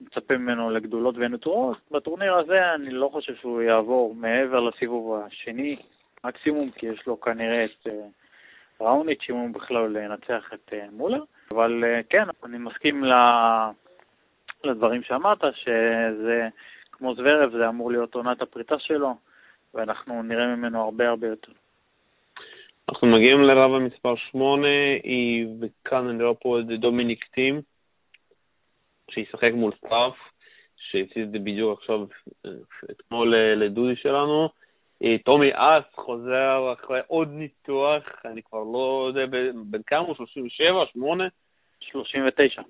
מצפה ממנו לגדולות ונטורות. בטורניר הזה אני לא חושב שהוא יעבור מעבר לסיבוב השני, מקסימום, כי יש לו כנראה את uh, ראוניץ', אם הוא בכלל ינצח את uh, מולר. אבל uh, כן, אני מסכים. לדברים שאמרת, שזה... כמו זברב, זה אמור להיות עונת הפריצה שלו, ואנחנו נראה ממנו הרבה הרבה יותר. אנחנו מגיעים לרבע מספר 8, וכאן אני רואה פה את דומיניק טים, שישחק מול סטרוף, שהפסיד בדיוק עכשיו, אתמול לדודי שלנו. טומי האס חוזר אחרי עוד ניתוח, אני כבר לא יודע, בין כמה הוא? 37? 8? 39.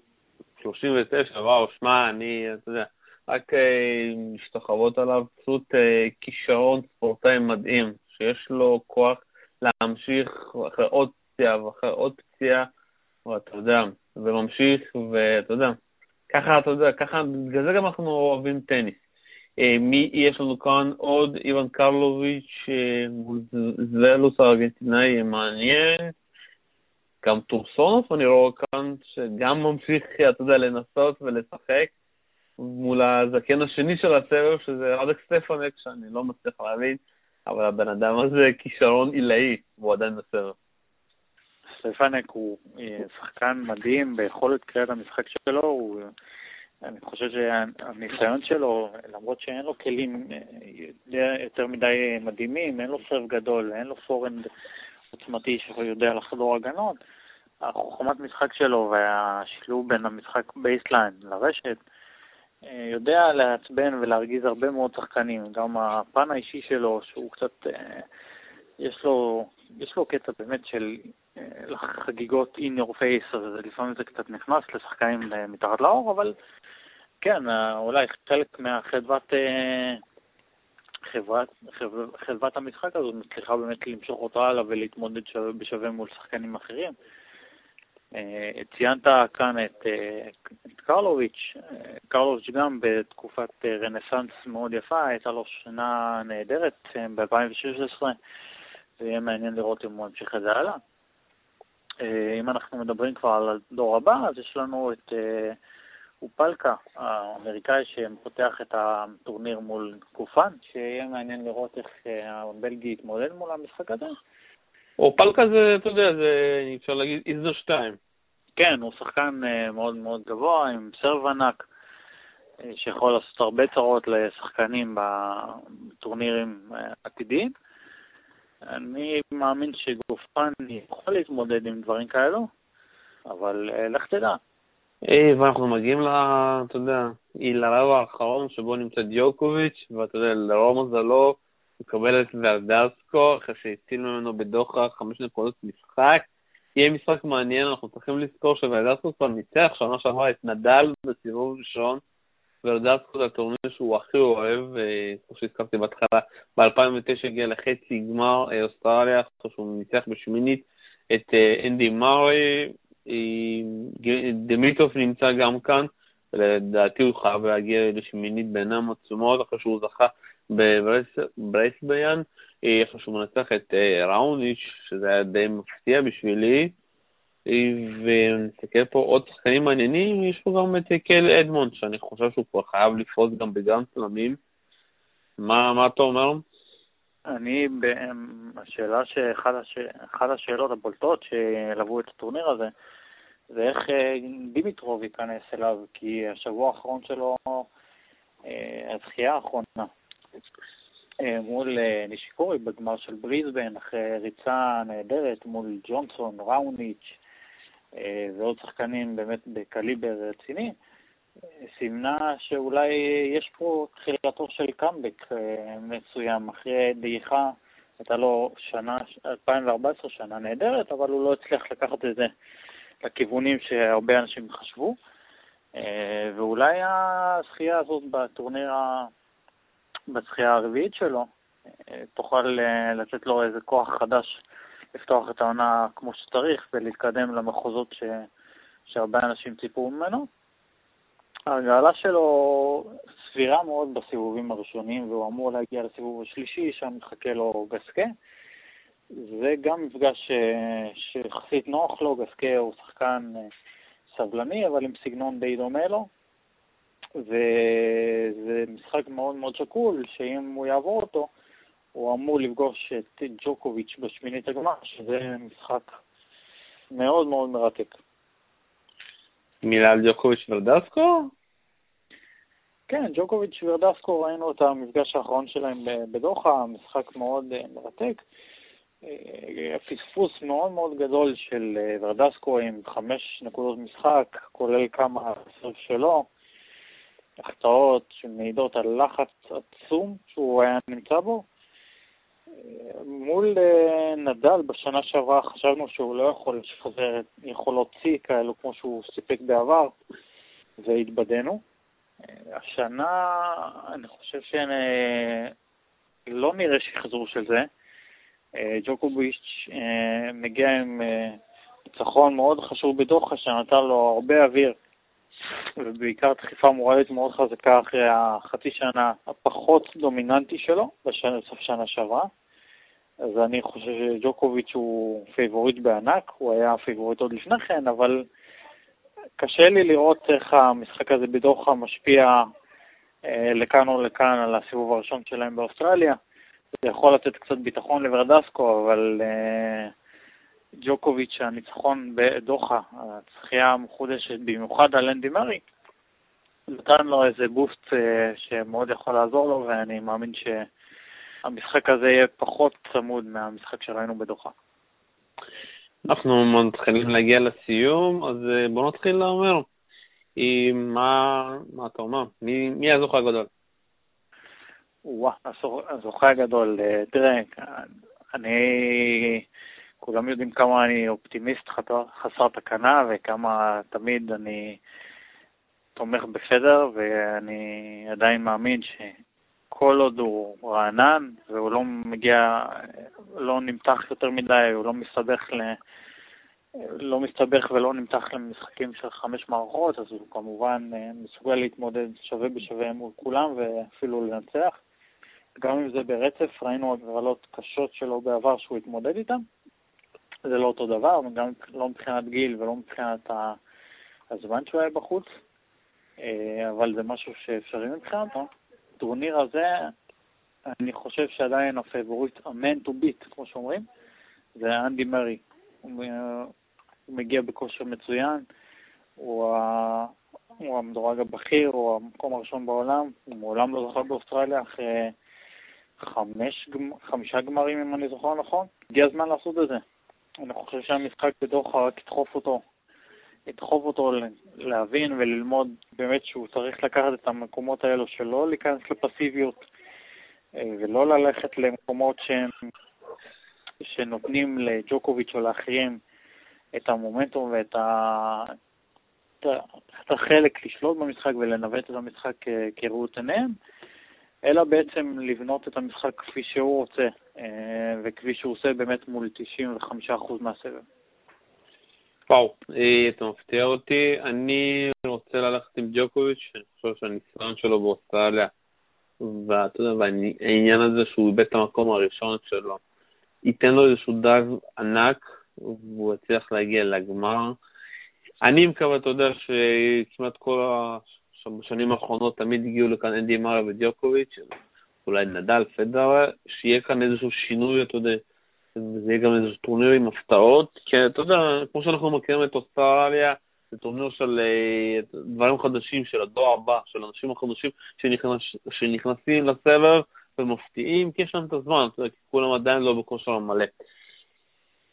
39, וואו, שמע, אני, אתה יודע, רק אה, משתחוות עליו, פשוט אה, כישרון ספורטאי מדהים, שיש לו כוח להמשיך אחרי עוד פציעה ואחרי עוד פציעה, ואתה יודע, וממשיך, ואתה יודע, ככה, אתה יודע, ככה, בגלל זה גם אנחנו אוהבים טניס. אה, מי יש לנו כאן עוד? איוון קרלוביץ', זבאיוס הארגנטינאי מעניין. גם טורסונוב, אני רואה כאן, שגם ממשיך, אתה יודע, לנסות ולשחק. מול הזקן השני של הסבב, שזה רדק סטפנק, שאני לא מצליח להבין, אבל הבן אדם הזה כישרון עילאי, והוא עדיין בסבב. סטפנק הוא אה, שחקן מדהים ביכולת קריאת המשחק שלו, הוא, אני חושב שהניסיון שלו, למרות שאין לו כלים אה, יותר מדי מדהימים, אין לו serve גדול, אין לו forehand עוצמתי שיודע לחדור הגנות, החוכמת משחק שלו והשילוב בין המשחק baseline לרשת, אה, יודע לעצבן ולהרגיז הרבה מאוד שחקנים. גם הפן האישי שלו, שהוא קצת... אה, יש לו, יש לו קטע באמת של אה, חגיגות in your face, אז לפעמים זה קצת נכנס לשחקנים מתחת לעור, אבל כן, אולי חלק מהחדוות חברת, חדוות המשחק הזאת מצליחה באמת למשוך אותו הלאה ולהתמודד שווה בשווה מול שחקנים אחרים. אה, ציינת כאן את, אה, את קרלוביץ', אה, קרלוביץ' גם בתקופת רנסאנס מאוד יפה, הייתה לו שנה נהדרת ב-2016, זה יהיה מעניין לראות אם הוא ימשיך את זה הלאה. אם אנחנו מדברים כבר על הדור הבא, אז יש לנו את אופלקה, האמריקאי שפותח את הטורניר מול קופן, שיהיה מעניין לראות איך הבלגי יתמודד מול המשחק הזה. או פלקה זה, אתה יודע, זה, אפשר להגיד, איזו שתיים. כן, הוא שחקן אה, מאוד מאוד גבוה, עם סרב ענק, אה, שיכול לעשות הרבה צרות לשחקנים בטורנירים אה, עתידיים. אני מאמין שגופן יכול להתמודד עם דברים כאלו, אבל אה, לך תדע. אה, ואנחנו מגיעים, ל... אתה יודע, לרבע האחרון שבו נמצא דיוקוביץ', ואתה יודע, לרוב מזלו, הוא מקבל את ורדסקו, אחרי שהציל ממנו בדוחה חמש נקודות משחק. יהיה משחק מעניין, אנחנו צריכים לזכור שוורדסקו כבר ניצח שנה שעברה את נדל בסיבוב ראשון. ורדסקו זה הטורניר שהוא הכי אוהב, אה, כמו שהזכרתי בהתחלה, ב-2009 הגיע לחצי גמר אה, אוסטרליה, אחרי שהוא ניצח בשמינית את אנדי מארי, דמיטרוף נמצא גם כאן, ולדעתי הוא חייב להגיע לשמינית בעיניים עצומות, אחרי שהוא זכה בברייסביין, אחרי שהוא מנצח את ראוניץ', שזה היה די מפתיע בשבילי. ונסתכל פה עוד שחקנים מעניינים, יש פה גם את קייל אדמונד, שאני חושב שהוא כבר חייב לפרוס גם בגן צלמים. מה, מה אתה אומר? אני, השאלה שאחת הש... השאלות הבולטות שלוו את הטורניר הזה, זה איך אה, דימיטרוב ייכנס אליו, כי השבוע האחרון שלו, אה, הזכייה האחרונה, אה, מול נישיקורי בגמר של בריזבן, אחרי ריצה נהדרת מול ג'ונסון, ראוניץ' ועוד שחקנים באמת בקליבר רציני, סימנה שאולי יש פה תחילתו של קאמבק מסוים, אחרי דעיכה, הייתה לו שנה, 2014 שנה נהדרת, אבל הוא לא הצליח לקחת את זה לכיוונים שהרבה אנשים חשבו, אה, ואולי הזכייה הזאת בטורניר, בזכייה הרביעית שלו, אה, תוכל אה, לתת לו איזה כוח חדש לפתוח את העונה כמו שצריך ולהתקדם למחוזות ש... שהרבה אנשים ציפו ממנו. ההגרלה שלו סבירה מאוד בסיבובים הראשונים, והוא אמור להגיע לסיבוב השלישי, שם מחכה לו גסקה. זה גם מפגש אה, שיחסית נוח לו, גסקה הוא שחקן אה, סבלני, אבל עם סגנון די דומה לו. וזה משחק מאוד מאוד שקול, שאם הוא יעבור אותו, הוא אמור לפגוש את ג'וקוביץ' בשמינית הגמר, שזה משחק מאוד מאוד מרתק. מילה על ג'וקוביץ' ורדסקו? כן, ג'וקוביץ' ורדסקו, ראינו את המפגש האחרון שלהם בדוחה, משחק מאוד אה, מרתק. פספוס מאוד מאוד גדול של אה, ורדסקו עם חמש נקודות משחק, כולל כמה סרף שלו, החטאות שמעידות על לחץ עצום שהוא היה נמצא בו. אה, מול אה, נדל בשנה שעברה חשבנו שהוא לא יכול לשחזר יכולות שיא כאלו כמו שהוא סיפק בעבר, והתבדינו. השנה אני חושב שלא נראה שחזור של זה. אה, ג'וקוביץ' אה, מגיע עם אה, ניצחון מאוד חשוב בדוחה, שנתן לו הרבה אוויר, ובעיקר דחיפה מורלית מאוד חזקה אחרי החצי שנה הפחות דומיננטי שלו, בסוף שנה שעברה. אז אני חושב שג'וקוביץ' הוא פייבוריט בענק, הוא היה פייבוריט עוד לפני כן, אבל קשה לי לראות איך המשחק הזה בדוחה משפיע לכאן או לכאן על הסיבוב הראשון שלהם באוסטרליה. זה יכול לתת קצת ביטחון לוורדסקו, אבל אה, ג'וקוביץ', הניצחון בדוחה, הזכייה המחודשת, במיוחד על אנדי מרי, נתן לו איזה boost אה, שמאוד יכול לעזור לו, ואני מאמין שהמשחק הזה יהיה פחות צמוד מהמשחק שראינו בדוחה. אנחנו מתחילים להגיע לסיום, אז אה, בואו נתחיל לאמר. מה, מה אתה אומר? מי, מי הזוכה הגדול? וואה, הזוכה הגדול. אה, תראה, אני... כולם יודעים כמה אני אופטימיסט חסר תקנה וכמה תמיד אני תומך בפדר, ואני עדיין מאמין שכל עוד הוא רענן והוא לא מגיע, לא נמתח יותר מדי, הוא לא מסתבך ל... לא מסתבך ולא נמתח למשחקים של חמש מערכות, אז הוא כמובן אה, מסוגל להתמודד שווה בשווה מול כולם ואפילו לנצח. גם אם זה ברצף, ראינו הגרלות קשות שלו בעבר שהוא התמודד איתן. זה לא אותו דבר, גם לא מבחינת גיל ולא מבחינת הזמן שהוא היה בחוץ, אה, אבל זה משהו שאפשרי מבחינתו. הטורניר הזה, אני חושב שעדיין הפייבוריט, ה man to beat, כמו שאומרים, זה אנדי מרי. הוא, הוא מגיע בכושר מצוין, הוא, המדורג הבכיר, הוא המקום הראשון בעולם, הוא מעולם לא זכה באוסטרליה אחרי חמש, חמישה גמרים, אם אני זוכר נכון. הגיע הזמן לעשות את זה. אני חושב שהמשחק בדוחה רק ידחוף אותו, ידחוף אותו להבין וללמוד באמת שהוא צריך לקחת את המקומות האלו שלא להיכנס לפסיביות אה, ולא ללכת למקומות שהם, שנותנים לג'וקוביץ' או לאחרים את המומנטום ואת ה... את החלק לשלוט במשחק ולנווט את המשחק אה, כראות עיניהם, אלא בעצם לבנות את המשחק כפי שהוא רוצה, אה, וכפי שהוא עושה באמת מול 95% מהסבב. וואו, אה, אתה מפתיע אותי. אני רוצה ללכת עם ג'וקוביץ', אני חושב שהניסיון שלו באוסטרליה, ואתה יודע, והעניין הזה שהוא איבד את המקום הראשון שלו, ייתן לו איזשהו דג ענק, והוא יצליח להגיע לגמר. אני מקווה, אתה יודע, שכמעט כל השנים האחרונות תמיד הגיעו לכאן אנדי מריה ודיוקוביץ', אולי נדל, פדרר, שיהיה כאן איזשהו שינוי, אתה יודע, וזה יהיה גם איזשהו טורניר עם הפתעות, כי אתה יודע, כמו שאנחנו מכירים את אוסטרליה, זה טורניר של אה, דברים חדשים, של הדור הבא, של אנשים החדשים שנכנס, שנכנסים לסבב ומפתיעים, כי יש להם את הזמן, אתה יודע, כי כולם עדיין לא בכושר המלא.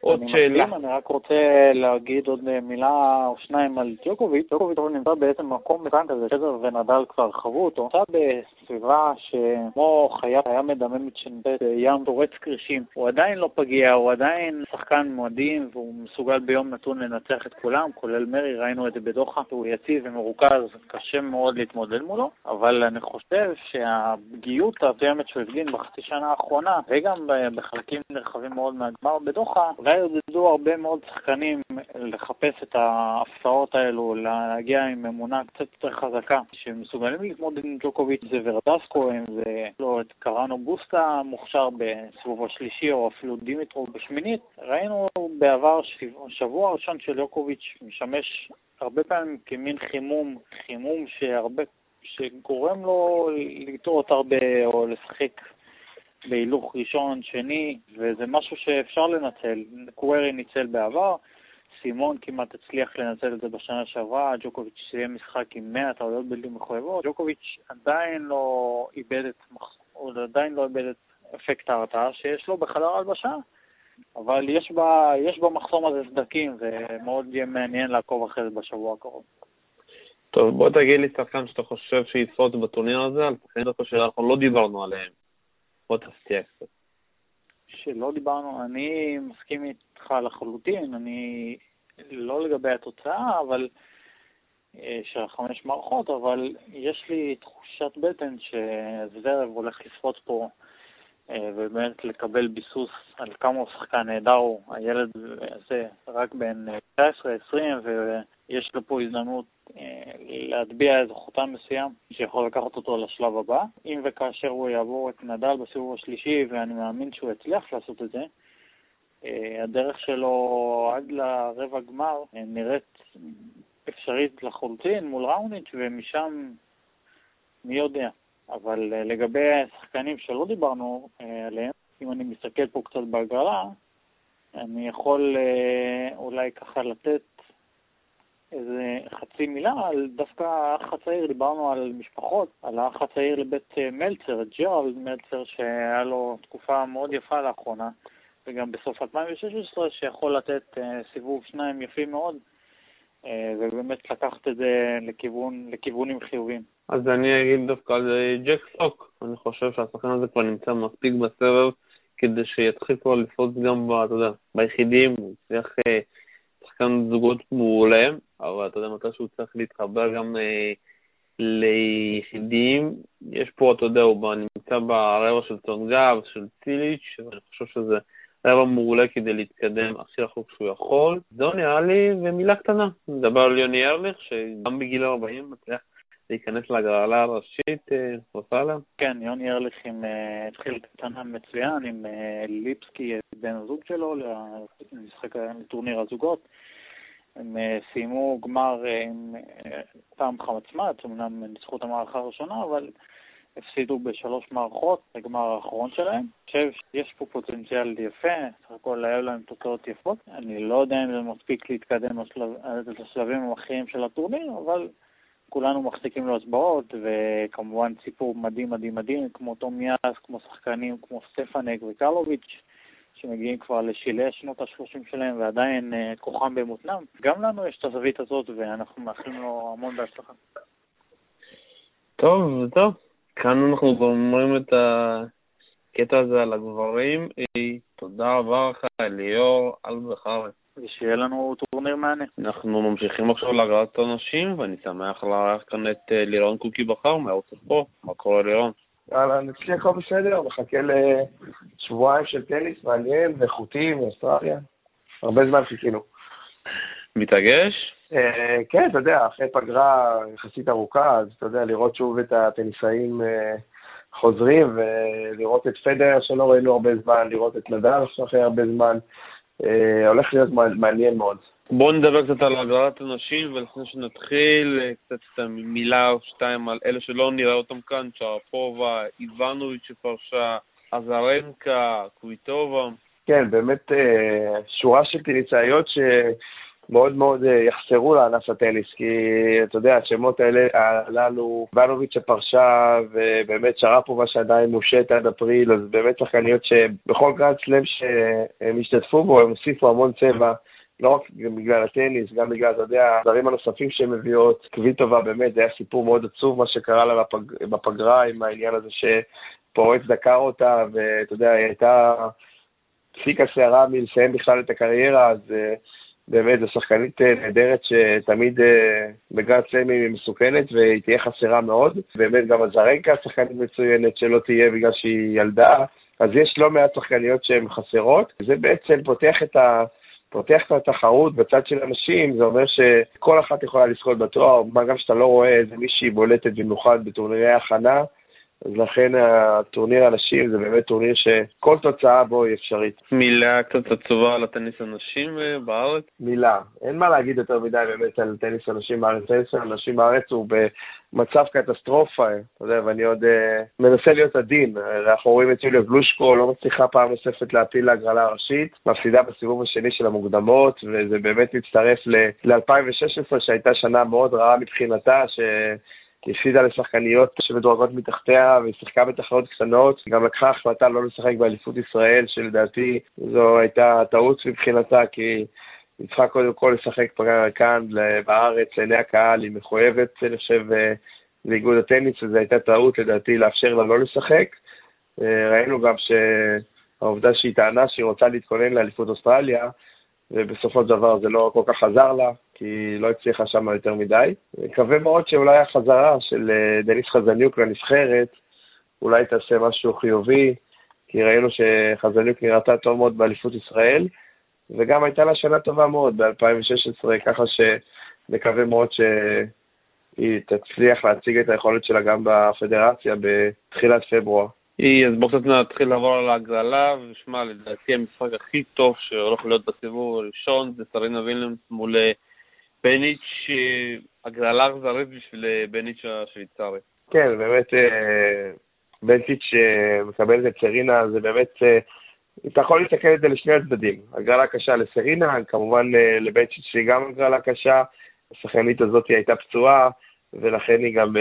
עוד שאלה. אני רק רוצה להגיד עוד מילה או שניים על ג'וקוביץ'. ג'וקוביץ' נמצא בעצם מקום מתן כזה, שפדרר ונדל כבר חוו אותו. נמצא בסביבה שכמו חיה חיה מדממת שנמצאת בים שורץ כרישים. הוא עדיין לא פגיע, הוא עדיין שחקן מדהים, והוא מסוגל ביום נתון לנצח את כולם, כולל מרי, ראינו את זה בדוחה. הוא יציב ומרוכז, קשה מאוד להתמודד מולו, אבל אני חושב שהפגיעות המסוימת שהוא הפגין בחצי שנה האחרונה, וגם בחלקים נרחבים מאוד מהגמר בדוחה, אולי עודדו הרבה מאוד שחקנים לחפש את ההפתעות האלו, להגיע עם אמונה קצת יותר חזקה, שמסוגלים להתמודד עם ג'וקוביץ' זה ורדסקו, אם זה לא את קראנו בוסטה מוכשר בסיבוב השלישי, או אפילו דימיטרו בשמינית. ראינו בעבר שבוע הראשון של ג'וקוביץ' משמש הרבה פעמים כמין חימום, חימום שהרבה, שגורם לו לטעות הרבה או לשחק בהילוך ראשון, שני, וזה משהו שאפשר לנצל. קווירי ניצל בעבר, סימון כמעט הצליח לנצל את זה בשנה שעברה, ג'וקוביץ' סיים משחק עם 100 טעויות בלתי מחויבות. ג'וקוביץ' עדיין לא איבד את, הוא עדיין לא איבד את אפקט ההרתעה שיש לו בחדר הלבשה, אבל יש, בה, יש במחסום הזה סדקים, ומאוד יהיה מעניין לעקוב אחרי זה בשבוע הקרוב. טוב, בוא תגיד לי שחקן שאתה חושב שישרוד בטורניר הזה, על שחקנים שאנחנו לא דיברנו עליהם. בוא תפתיע קצת. שלא דיברנו, אני מסכים איתך לחלוטין, אני לא לגבי התוצאה, אבל אה, של החמש מערכות, אבל יש לי תחושת בטן שזוורב הולך לשפוט פה ובאמת לקבל ביסוס על כמה הוא שחקן נהדר הוא. הילד הזה רק בן 19-20 ויש לו פה הזדמנות אה, להטביע איזה חותם מסוים שיכול לקחת אותו לשלב הבא. אם וכאשר הוא יעבור את נדל בסיבוב השלישי, ואני מאמין שהוא יצליח לעשות את זה, אה, הדרך שלו עד לרבע גמר אה, נראית אפשרית לחלוטין מול ראוניץ', ומשם מי יודע. אבל לגבי השחקנים שלא דיברנו עליהם, אם אני מסתכל פה קצת בהגרלה, אני יכול אולי ככה לתת איזה חצי מילה על דווקא האח הצעיר, דיברנו על משפחות, על האח הצעיר לבית אה, מלצר, ג'רלד מלצר, שהיה לו תקופה מאוד יפה לאחרונה, וגם בסוף 2016, שיכול לתת אה, סיבוב שניים יפים מאוד, אה, ובאמת לקחת את זה לכיוון, לכיוונים חיוביים. אז אני אגיד דווקא על ג'ק סוק, אני חושב שהשחקן הזה כבר נמצא מספיק בסבב כדי שיתחיל כבר לפעול גם, אתה יודע, ביחידים, הוא צריך... שחקן זוגות מעולה, אבל אתה יודע, מתי שהוא צריך להתחבר גם אה, ליחידים, יש פה, אתה יודע, הוא נמצא ברבע של צונגב, של ציליץ', ואני חושב שזה רבע מעולה כדי להתקדם הכי רחוק שהוא יכול. זהו נראה לי, ומילה קטנה, נדבר על יוני ארליך, שגם בגיל 40 מצליח להיכנס להגרלה הראשית, רוצה אה, לה? כן, יוני ארליך עם, uh, התחיל קטנה מצוין עם uh, ליפסקי, בן הזוג שלו, למשחק לטורניר הזוגות. הם סיימו גמר עם פעם חמצמץ, אמנם ניצחו את המערכה הראשונה, אבל הפסידו בשלוש מערכות, לגמר האחרון שלהם. אני חושב שיש פה פוטנציאל יפה, סך הכל היו להם תוצאות יפות. אני לא יודע אם זה מספיק להתקדם לשלב, לשלבים האחרים של הטורניר, אבל כולנו מחזיקים לו אצבעות, וכמובן סיפור מדהים מדהים מדהים, כמו תום יאס, כמו שחקנים כמו סטפנק וקרלוביץ', שמגיעים כבר לשלהי שנות ה-30 שלהם ועדיין uh, כוחם במותנם. גם לנו יש את הזווית הזאת, ואנחנו מאחלים לו המון בהצלחה. טוב, טוב. כאן אנחנו גומרים את הקטע הזה על הגברים. תודה רבה לך, ליאור אלבחרי. ושיהיה לנו טורניר מענה. אנחנו ממשיכים עכשיו להגרלת הנשים, ואני שמח לארח כאן את אה, לירון קוקי בכר מארץ פה. מה קורה לירון? אהלן, אצלי הכל בסדר, מחכה לשבועיים של טניס מעניין ואיכותי מאוסטרליה. הרבה זמן חיכינו. מתרגש? אה, כן, אתה יודע, אחרי פגרה יחסית ארוכה, אז אתה יודע, לראות שוב את הטניסאים אה, חוזרים, ולראות את פדר שלא ראינו הרבה זמן, לראות את נדל אחרי הרבה זמן, אה, הולך להיות מעניין מאוד. בואו נדבר קצת על הגרלת הנשים, ולפני שנתחיל, קצת מילה או שתיים על אלה שלא נראה אותם כאן, שרפובה, איבנוביץ' שפרשה, עזרנקה, קוויטובה. כן, באמת שורה של טניסאיות ש... מאוד מאוד אה, יחסרו לענף הטניס, כי אתה יודע, השמות האלה, הללו, איבנוביץ' שפרשה, ובאמת שרפובה שעדיין מושעית עד אפריל, אז באמת שחקניות שבכל גרנד סלאם שהם השתתפו בו, הם הוסיפו המון צבע. לא רק בגלל הטניס, גם בגלל, אתה יודע, הדברים הנוספים שהן מביאות. קוויטובה, באמת, זה היה סיפור מאוד עצוב מה שקרה לה בפג... בפגרה עם העניין הזה שפורץ דקר אותה, ואתה יודע, היא הייתה פסיעה קצרה מלסיים בכלל את הקריירה, אז אה, באמת, זו שחקנית אה, נהדרת שתמיד אה, בגרנד סלמים היא מסוכנת והיא תהיה חסרה מאוד. באמת גם אזרנקה שחקנית מצוינת שלא תהיה בגלל שהיא ילדה. אז יש לא מעט שחקניות שהן חסרות. זה בעצם פותח את ה... פותח את התחרות בצד של אנשים, זה אומר שכל אחת יכולה לזכות בתואר, מה גם שאתה לא רואה איזה מישהי בולטת במיוחד בטורנירי הכנה, אז לכן הטורניר הנשים זה באמת טורניר שכל תוצאה בו היא אפשרית. מילה קצת עצובה על הטניס הנשים אה, בארץ? מילה. אין מה להגיד יותר מדי באמת על טניס הנשים בארץ. טניס הנשים בארץ הוא במצב קטסטרופה, אתה יודע, ואני עוד uh, מנסה להיות עדין. אנחנו רואים את יוליה גלושקו, לא מצליחה פעם נוספת להפיל להגרלה הראשית, מפסידה בסיבוב השני של המוקדמות, וזה באמת מצטרף ל-2016 שהייתה שנה מאוד רעה מבחינתה, ש... היא הפסידה לשחקניות שמדורגות מתחתיה, והיא שיחקה בתחרות קטנות. גם לקחה החלטה לא לשחק באליפות ישראל, שלדעתי זו הייתה טעות מבחינתה, כי היא צריכה קודם כל לשחק כאן בארץ, לעיני הקהל, היא מחויבת, אני חושב, אה, לאיגוד הטניס, וזו הייתה טעות לדעתי לאפשר לה לא לשחק. אה, ראינו גם שהעובדה שהיא טענה שהיא רוצה להתכונן לאליפות אוסטרליה, ובסופו של דבר זה לא כל כך עזר לה, כי היא לא הצליחה שם יותר מדי. מקווה מאוד שאולי החזרה של אה, דניס חזניוק לנבחרת, אולי תעשה משהו חיובי, כי ראינו שחזניוק נראתה טוב מאוד באליפות ישראל, וגם הייתה לה שנה טובה מאוד ב-2016, ככה שנקווה מאוד שהיא תצליח להציג את היכולת שלה גם בפדרציה בתחילת פברואר. אז בואו קצת נתחיל לעבור על ההגרלה, ושמע, לדעתי המשחק הכי טוב שהולך להיות בסיבוב הראשון זה סרינה וילנמס מול אה, בניץ', אה, הגרלה אכזרית בשביל אה, בניץ' השוויצרי. כן, באמת בניץ' מקבל את סרינה, זה באמת, אתה יכול להסתכל את זה לשני הצדדים. הגרלה קשה לסרינה, כמובן לבנצ'יץ' שהיא גם הגרלה קשה, השחקנית הזאת הייתה פצועה, ולכן היא גם...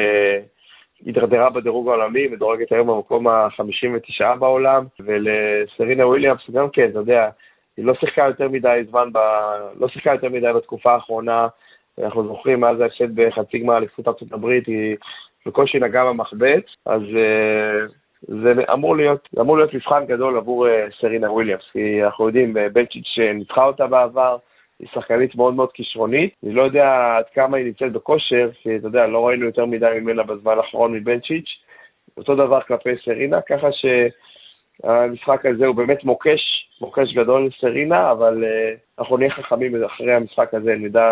הידרדרה בדירוג העולמי, מדורגת היום במקום ה-59 בעולם, ולסרינה וויליאמס גם כן, אתה יודע, היא לא שיחקה יותר מדי זמן, ב... לא שיחקה יותר מדי בתקופה האחרונה, אנחנו זוכרים מאז ההפסד בחצי גמר אליפות ארצות הברית, היא בקושי נגעה במחבט, אז uh, זה אמור להיות, אמור להיות מבחן גדול עבור uh, סרינה וויליאמס, כי אנחנו יודעים, בנצ'יץ' ניצחה אותה בעבר, היא שחקנית מאוד מאוד כישרונית. אני לא יודע עד כמה היא נמצאת בכושר, כי אתה יודע, לא ראינו יותר מדי ממנה בזמן האחרון מבנצ'יץ'. אותו דבר כלפי סרינה, ככה שהמשחק הזה הוא באמת מוקש, מוקש גדול לסרינה, אבל uh, אנחנו נהיה חכמים אחרי המשחק הזה, נדע,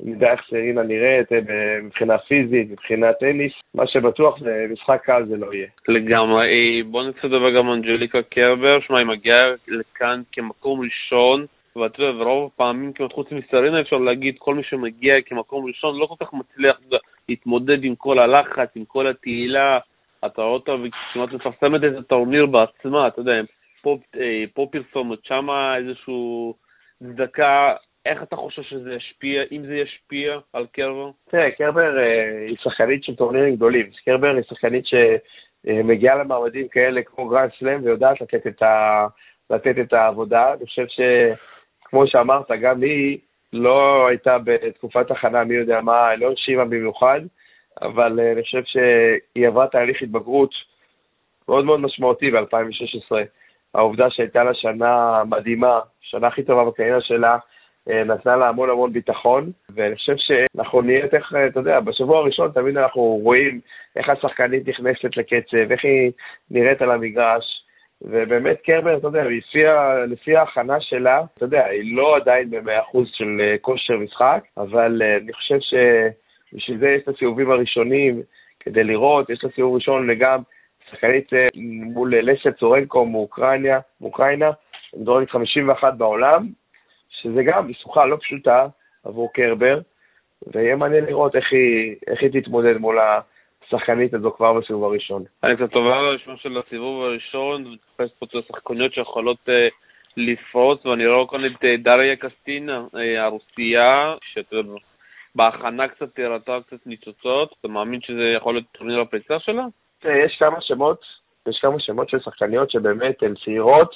נדע איך סרינה נראית uh, מבחינה פיזית, מבחינה טניס. מה שבטוח זה משחק קל זה לא יהיה. לגמרי. בוא נצא לדבר גם אנג'ליקה קרבר, שמע, היא מגיעה לכאן כמקום ראשון. ואתה יודע, ורוב הפעמים כמעט חוץ מסרינה אפשר להגיד, כל מי שמגיע כמקום ראשון לא כל כך מצליח להתמודד עם כל הלחץ, עם כל התהילה. אתה רואה אותה וכמעט מפרסמת את הטורניר בעצמה, אתה יודע, פה, אה, פה פרסומת, שמה איזושהי צדקה איך אתה חושב שזה ישפיע, אם זה ישפיע על קרבר? תראה, קרבר אה, היא שחקנית של טורנירים גדולים. קרבר היא שחקנית שמגיעה למעמדים כאלה כמו גרנד סלאם ויודעת לתת את, ה... לתת את העבודה. אני חושב שכמו שאמרת, גם היא לא הייתה בתקופת הכנה מי יודע מה, לא הרשימה במיוחד, אבל אה, אני חושב שהיא עברה תהליך התבגרות מאוד מאוד משמעותי ב-2016. העובדה שהייתה לה שנה מדהימה, שנה הכי טובה בקריירה שלה, אה, נתנה לה המון המון ביטחון, ואני חושב שאנחנו נהיה איך, אה, אתה יודע, בשבוע הראשון תמיד אנחנו רואים איך השחקנית נכנסת לקצב, איך היא נראית על המגרש, ובאמת קרבר, אתה יודע, לפי, לפי ההכנה שלה, אתה יודע, היא לא עדיין ב-100% של אה, כושר משחק, אבל אני חושב שבשביל זה יש את הסיבובים הראשונים, כדי לראות, יש לה סיבוב ראשון וגם שחקנית מול לסה צורנקו מאוקראינה, מאוקראינה, מדורגת 51 בעולם, שזה גם משוכה לא פשוטה עבור קרבר, ויהיה מעניין לראות איך היא, איך היא תתמודד מול השחקנית הזו כבר בסיבוב הראשון. אני קצת על הרשימה של הסיבוב הראשון, ומתייחס פה לשחקניות שיכולות uh, לפרוץ, ואני רואה כאן את uh, דריה קסטינה, uh, הרוסייה, שבהכנה קצת הראתה קצת ניצוצות, אתה מאמין שזה יכול להיות טורניר הפריצה שלה? יש כמה שמות, יש כמה שמות של שחקניות שבאמת הן צעירות,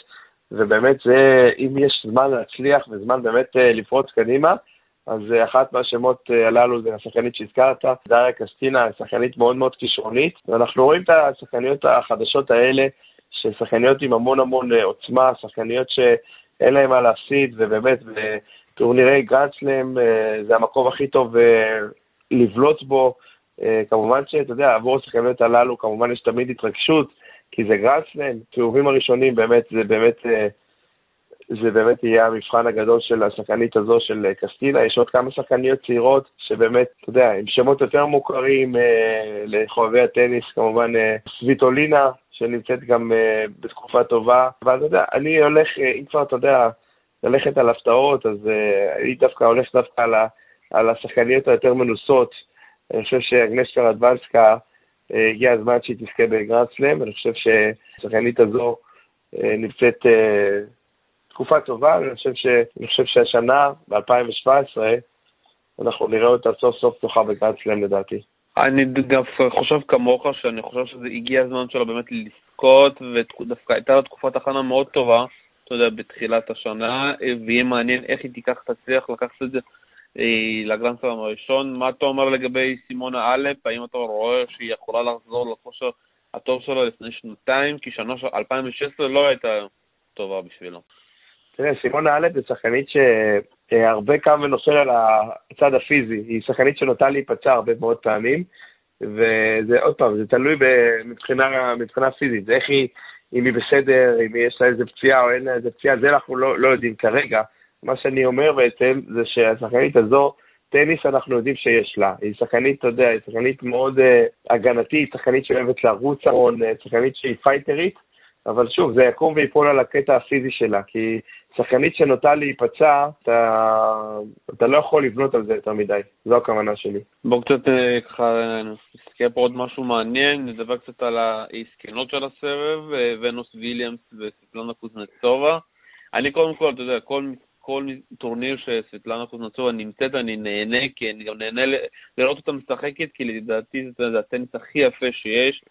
ובאמת זה, אם יש זמן להצליח וזמן באמת אה, לפרוץ קדימה, אז אה, אחת מהשמות אה, הללו זה השחקנית שהזכרת, דריה קסטינה, שחקנית מאוד מאוד כישרונית, ואנחנו רואים את השחקניות החדשות האלה, ששחקניות עם המון המון עוצמה, שחקניות שאין להן מה להפסיד, ובאמת בטורנירי גרנדסלאם זה המקום הכי טוב לבלוט בו. כמובן שאתה יודע, עבור השחקניות הללו כמובן יש תמיד התרגשות, כי זה גרנדסלאם, סיבובים הראשונים באמת, זה באמת, אה, זה באמת יהיה המבחן הגדול של השחקנית הזו של אה, קסטינה, יש עוד כמה שחקניות צעירות שבאמת, אתה יודע, עם שמות יותר מוכרים אה, לחובבי הטניס, כמובן אה, סוויטולינה, שנמצאת גם אה, בתקופה טובה, אבל אתה יודע, אני הולך, אה, אם כבר, אתה יודע, ללכת על הפתעות, אז אה, אני דווקא הולך דווקא על, ה, על השחקניות היותר מנוסות. אני חושב שאגנשקה רדוונסקה, אה, הגיע הזמן שהיא תזכה בגרנד סלאם, ואני חושב שהשחקנית הזו אה, נמצאת אה, תקופה טובה, ואני חושב, ש... חושב שהשנה, ב-2017, אנחנו נראה אותה סוף סוף זוכה בגרנד סלאם לדעתי. אני דווקא חושב כמוך, שאני חושב שזה הגיע הזמן שלו באמת לזכות, ודווקא הייתה לה תקופת הכנה מאוד טובה, אתה יודע, בתחילת השנה, ויהיה מעניין איך היא תיקח, תצליח לקחת את זה אה, לגרנדסלאם הראשון. מה אתה אומר לגבי סימונה אלפ? האם אתה רואה שהיא יכולה לחזור לכושר הטוב שלה לפני שנתיים? כי שנה 2016 לא הייתה טובה בשבילו. תראה, סימונה אלפ היא שחקנית שהרבה קם ונופל על הצד הפיזי. היא שחקנית שנוטה להיפצע הרבה מאוד פעמים, וזה עוד פעם, זה תלוי מבחינה, מבחינה פיזית. זה איך היא, אם היא בסדר, אם יש לה איזה פציעה או אין לה איזה פציעה, זה אנחנו לא, לא יודעים כרגע. מה שאני אומר בעצם זה שהשחקנית הזו, טניס אנחנו יודעים שיש לה. היא שחקנית, אתה יודע, היא שחקנית מאוד uh, הגנתית, שחקנית שאוהבת לרוץ המון, uh, שחקנית שהיא פייטרית, אבל שוב, זה יקום ויפול על הקטע הפיזי שלה, כי שחקנית שנוטה להיפצע, אתה, אתה לא יכול לבנות על זה יותר מדי, זו הכוונה שלי. בואו קצת uh, ככה נסתכל פה עוד משהו מעניין, נדבר קצת על העסקנות של הסבב, ונוס ויליאמס וספלונה קוזנצובה. אני קודם כל, אתה יודע, כל כל טורניר שסבטלנה קוזנצובה נמצאת, אני נהנה, כי אני גם נהנה לראות אותה משחקת, כי לדעתי זה הטניס הכי יפה שיש,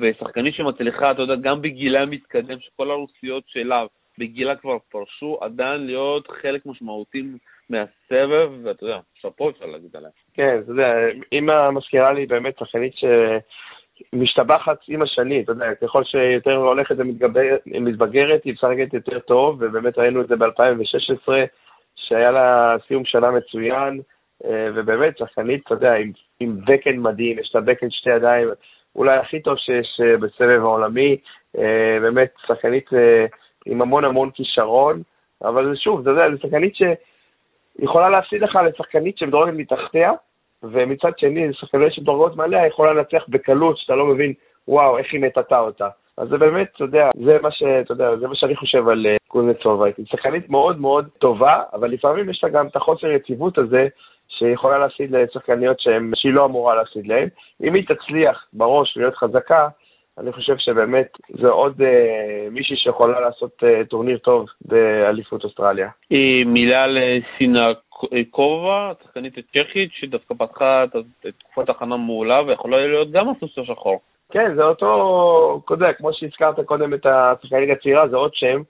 ושחקנית שמצליחה, אתה יודע, גם בגילה מתקדם, שכל הרוסיות שלה בגילה כבר פרשו, עדיין להיות חלק משמעותי מהסבב, ואתה יודע, שאפו אפשר להגיד עליה. כן, אתה יודע, אימא מזכירה לי באמת שחקנית ש... משתבחת עם השנים, אתה יודע, ככל שיותר הולכת ומתבגרת, היא משחקת יותר טוב, ובאמת ראינו את זה ב-2016, שהיה לה סיום שנה מצוין, אה, ובאמת שחקנית, אתה יודע, עם, עם בקן מדהים, יש לה בקן שתי ידיים, אולי הכי טוב שיש אה, בסבב העולמי, אה, באמת שחקנית עם המון המון כישרון, אבל שוב, אתה יודע, זו שחקנית שיכולה להפסיד לך לשחקנית שמדורגת מתחתיה, ומצד שני, שחקנית שדורגות מעליה יכולה לנצח בקלות, שאתה לא מבין, וואו, איך היא מטאטה אותה. אז זה באמת, אתה יודע, זה מה ש... אתה יודע, זה מה שאני חושב על קוזנצובה. היא שחקנית מאוד מאוד טובה, אבל לפעמים יש לה גם את החוסר יציבות הזה, שיכולה להפסיד לשחקניות שהיא לא אמורה להפסיד להן. אם היא תצליח בראש להיות חזקה, אני חושב שבאמת זה עוד אה, מישהי שיכולה לעשות אה, טורניר טוב באליפות אוסטרליה. מילה לסינה קובה, שחקנית צ'כית, שדווקא פתחה את תקופת הכנה מעולה ויכולה להיות גם הסוס השחור. כן, זה אותו, אתה כמו שהזכרת קודם את השחקנית הצעירה, זה עוד שם.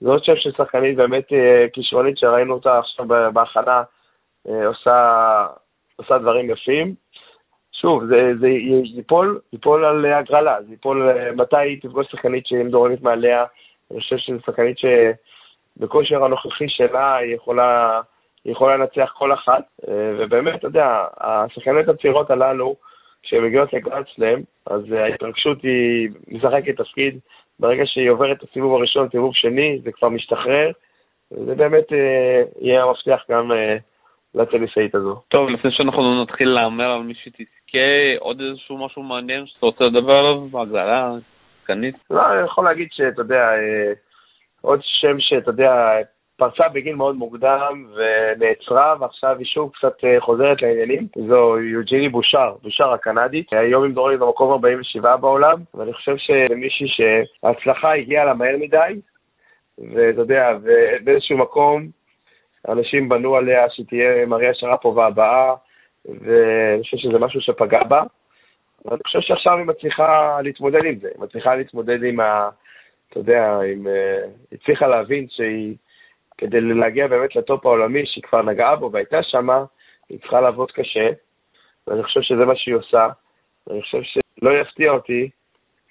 זה עוד שם של שחקנית באמת אה, כישרונית שראינו אותה עכשיו בהכנה, עושה, עושה דברים יפים. שוב, זה, זה ייפול, ייפול על הגרלה, זה ייפול מתי היא תפגוש שחקנית שהיא דורנית מעליה. אני חושב שזו שחקנית שבכושר הנוכחי שלה היא יכולה, היא יכולה לנצח כל אחת, אה, ובאמת, אתה יודע, השחקניות הצעירות הללו, כשהן מגיעות לגרנדסלאם, אז ההתרגשות היא משחקת תפקיד. ברגע שהיא עוברת את הסיבוב הראשון, סיבוב שני, זה כבר משתחרר, וזה באמת אה, יהיה המפתח גם אה, לטניסאית הזו. טוב, לפני שאנחנו נתחיל להמר על מי שתזכה, עוד איזשהו משהו מעניין שאתה רוצה לדבר עליו? הגרלה, סגנית? לא, אני יכול להגיד שאתה יודע, אה, עוד שם שאתה יודע, פרצה בגיל מאוד מוקדם ונעצרה, ועכשיו היא שוב קצת אה, חוזרת לעניינים. זו יוג'יני בושר, בושר הקנדית. היום עם דורי במקום 47 בעולם, ואני חושב שמישהי שההצלחה הגיעה לה מהר מדי, ואתה יודע, ובאיזשהו מקום אנשים בנו עליה שתהיה מריה שרפובה הבאה, ואני חושב שזה משהו שפגע בה. ואני חושב שעכשיו היא מצליחה להתמודד עם זה, היא מצליחה להתמודד עם ה... אתה יודע, עם... אה, היא הצליחה להבין שהיא... כדי להגיע באמת לטופ העולמי שהיא כבר נגעה בו והייתה שמה, היא צריכה לעבוד קשה, ואני חושב שזה מה שהיא עושה. ואני חושב שלא יפתיע אותי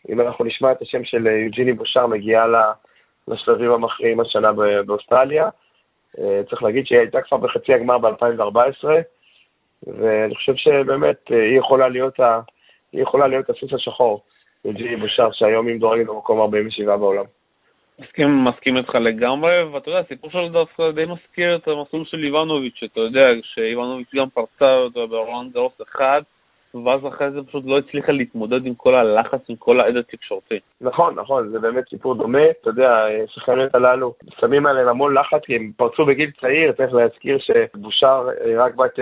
אם אנחנו נשמע את השם של יוג'יני בושר מגיעה לשלבים המכריעים השנה באוסטרליה. אה, צריך להגיד שהיא הייתה כבר בחצי הגמר ב-2014, ואני חושב שבאמת אה, היא יכולה להיות, ה... היא יכולה להיות הסוס השחור, יוג'יני בושר, שהיום היא מדורגת במקום 47 בעולם. מסכים, מסכים איתך לגמרי, ואתה יודע, הסיפור שלו דווקא די מזכיר את המסלול של איבנוביץ', שאתה יודע, שאיבנוביץ' גם פרצה אותו ברולנד אחד, ואז אחרי זה פשוט לא הצליחה להתמודד עם כל הלחץ, עם כל העד התקשורתי. נכון, נכון, זה באמת סיפור דומה. אתה יודע, השחקניות הללו שמים עליהם המון לחץ, כי הם פרצו בגיל צעיר, צריך להזכיר שבושר רק בת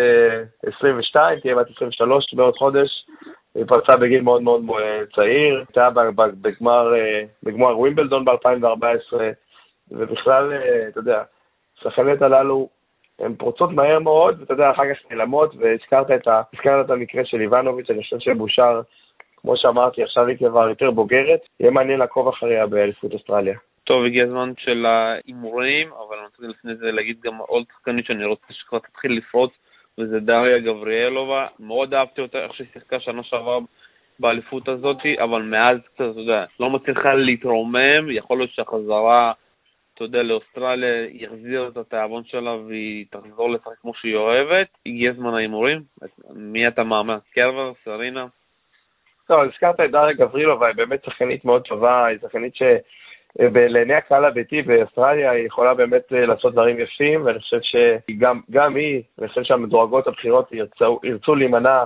22, אה, תהיה בת 23 בעוד חודש. היא פרצה בגיל מאוד מאוד צעיר, הייתה בגמר, אה, בגמר ווימבלדון ב-2014, ובכלל, אה, אתה יודע, השחקניות הללו הן פורצות מהר מאוד, ואתה יודע, אחר כך נעלמות, והזכרת את, ה, את המקרה של איבנוביץ', אני חושב שבושר, כמו שאמרתי, עכשיו היא כבר יותר בוגרת, יהיה מעניין לעקוב אחריה באליפות אוסטרליה. טוב, הגיע הזמן של ההימורים, אבל אני רוצה לפני זה להגיד גם עוד שחקנית שאני רוצה שכבר תתחיל לפרוץ, וזה דריה גבריאלובה. מאוד אהבתי אותה, איך שהיא שיחקה שנה שעברה באליפות הזאת, אבל מאז קצת, אתה יודע, לא מצליחה להתרומם, יכול להיות שהחזרה אתה יודע, לאוסטרליה, יחזיר את התיאבון שלה והיא תחזור לשחק כמו שהיא אוהבת. הגיע זמן ההימורים. מי אתה מאמין? קרבר, סרינה? טוב, הזכרת את דריה גברילובה, היא באמת שחקנית מאוד טובה, היא שחקנית שלעיני הקהל הביתי באוסטרליה היא יכולה באמת אה, לעשות דברים יפים, ואני חושב שגם היא, אני חושב שהמדורגות הבכירות ירצו, ירצו להימנע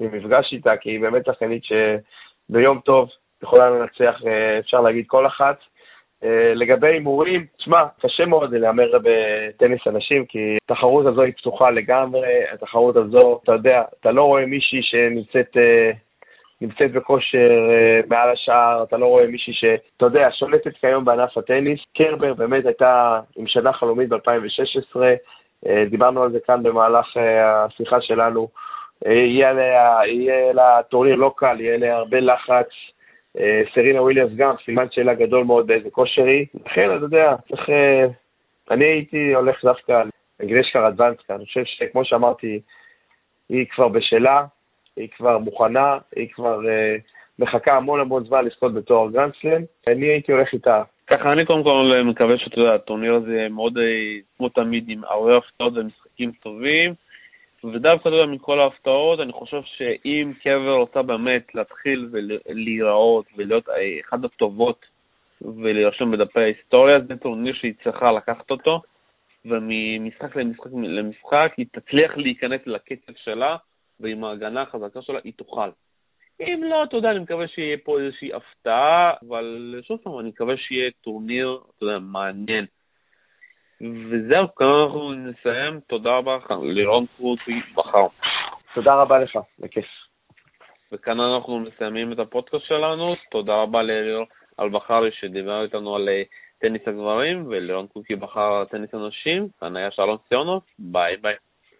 ממפגש איתה, כי היא באמת שחקנית שביום טוב יכולה לנצח, אה, אפשר להגיד, כל אחת. אה, לגבי הימורים, תשמע, קשה מאוד להמר בטניס אנשים, כי התחרות הזו היא פתוחה לגמרי, התחרות הזו, אתה יודע, אתה לא רואה מישהי שנמצאת... אה, נמצאת בכושר uh, מעל השאר, אתה לא רואה מישהי שאתה יודע, שולטת כיום בענף הטניס. קרבר באמת הייתה עם שנה חלומית ב-2016, uh, דיברנו על זה כאן במהלך השיחה שלנו. יהיה לה, לה טורניר לא קל, יהיה לה הרבה לחץ, אה, סרינה וויליאמס גם, סימן שאלה גדול מאוד באיזה כושר היא. לכן, אתה יודע, צריך... אה, אני הייתי הולך דווקא על אגנשקה רדוונסקה. אני חושב שכמו שאמרתי, היא כבר בשלה, היא כבר מוכנה, היא כבר אה, מחכה המון המון זמן לזכות בתואר גרנדסלם. אני הייתי הולך איתה. ככה, אני קודם כל מקווה שאתה יודע, הטורניר הזה מאוד, כמו תמיד, עם הרבה הפתעות ומשחקים טובים. ודווקא, יודע, מכל ההפתעות, אני חושב שאם קרבר רוצה באמת להתחיל ולהיראות ולהיות אחת הטובות ולהירשם בדפי ההיסטוריה, זה טורניר שהיא צריכה לקחת אותו, וממשחק למשחק למשחק היא תצליח להיכנס לקצב שלה, ועם ההגנה החזקה שלה היא תוכל. אם לא, אתה יודע, אני מקווה שיהיה פה איזושהי הפתעה, אבל שוב פעם, אני מקווה שיהיה טורניר, אתה יודע, מעניין. וזהו, כאן אנחנו נסיים. תודה רבה לך, לירון קוקי בכר. תודה רבה לך, בכיף. וכאן אנחנו מסיימים את הפודקאסט שלנו. תודה רבה לאליאור אלבחרי שדיבר איתנו על אה, טניס הגברים, ולירון קוקי בכר טניס הנשים. כאן היה שלום ציונוב, ביי ביי.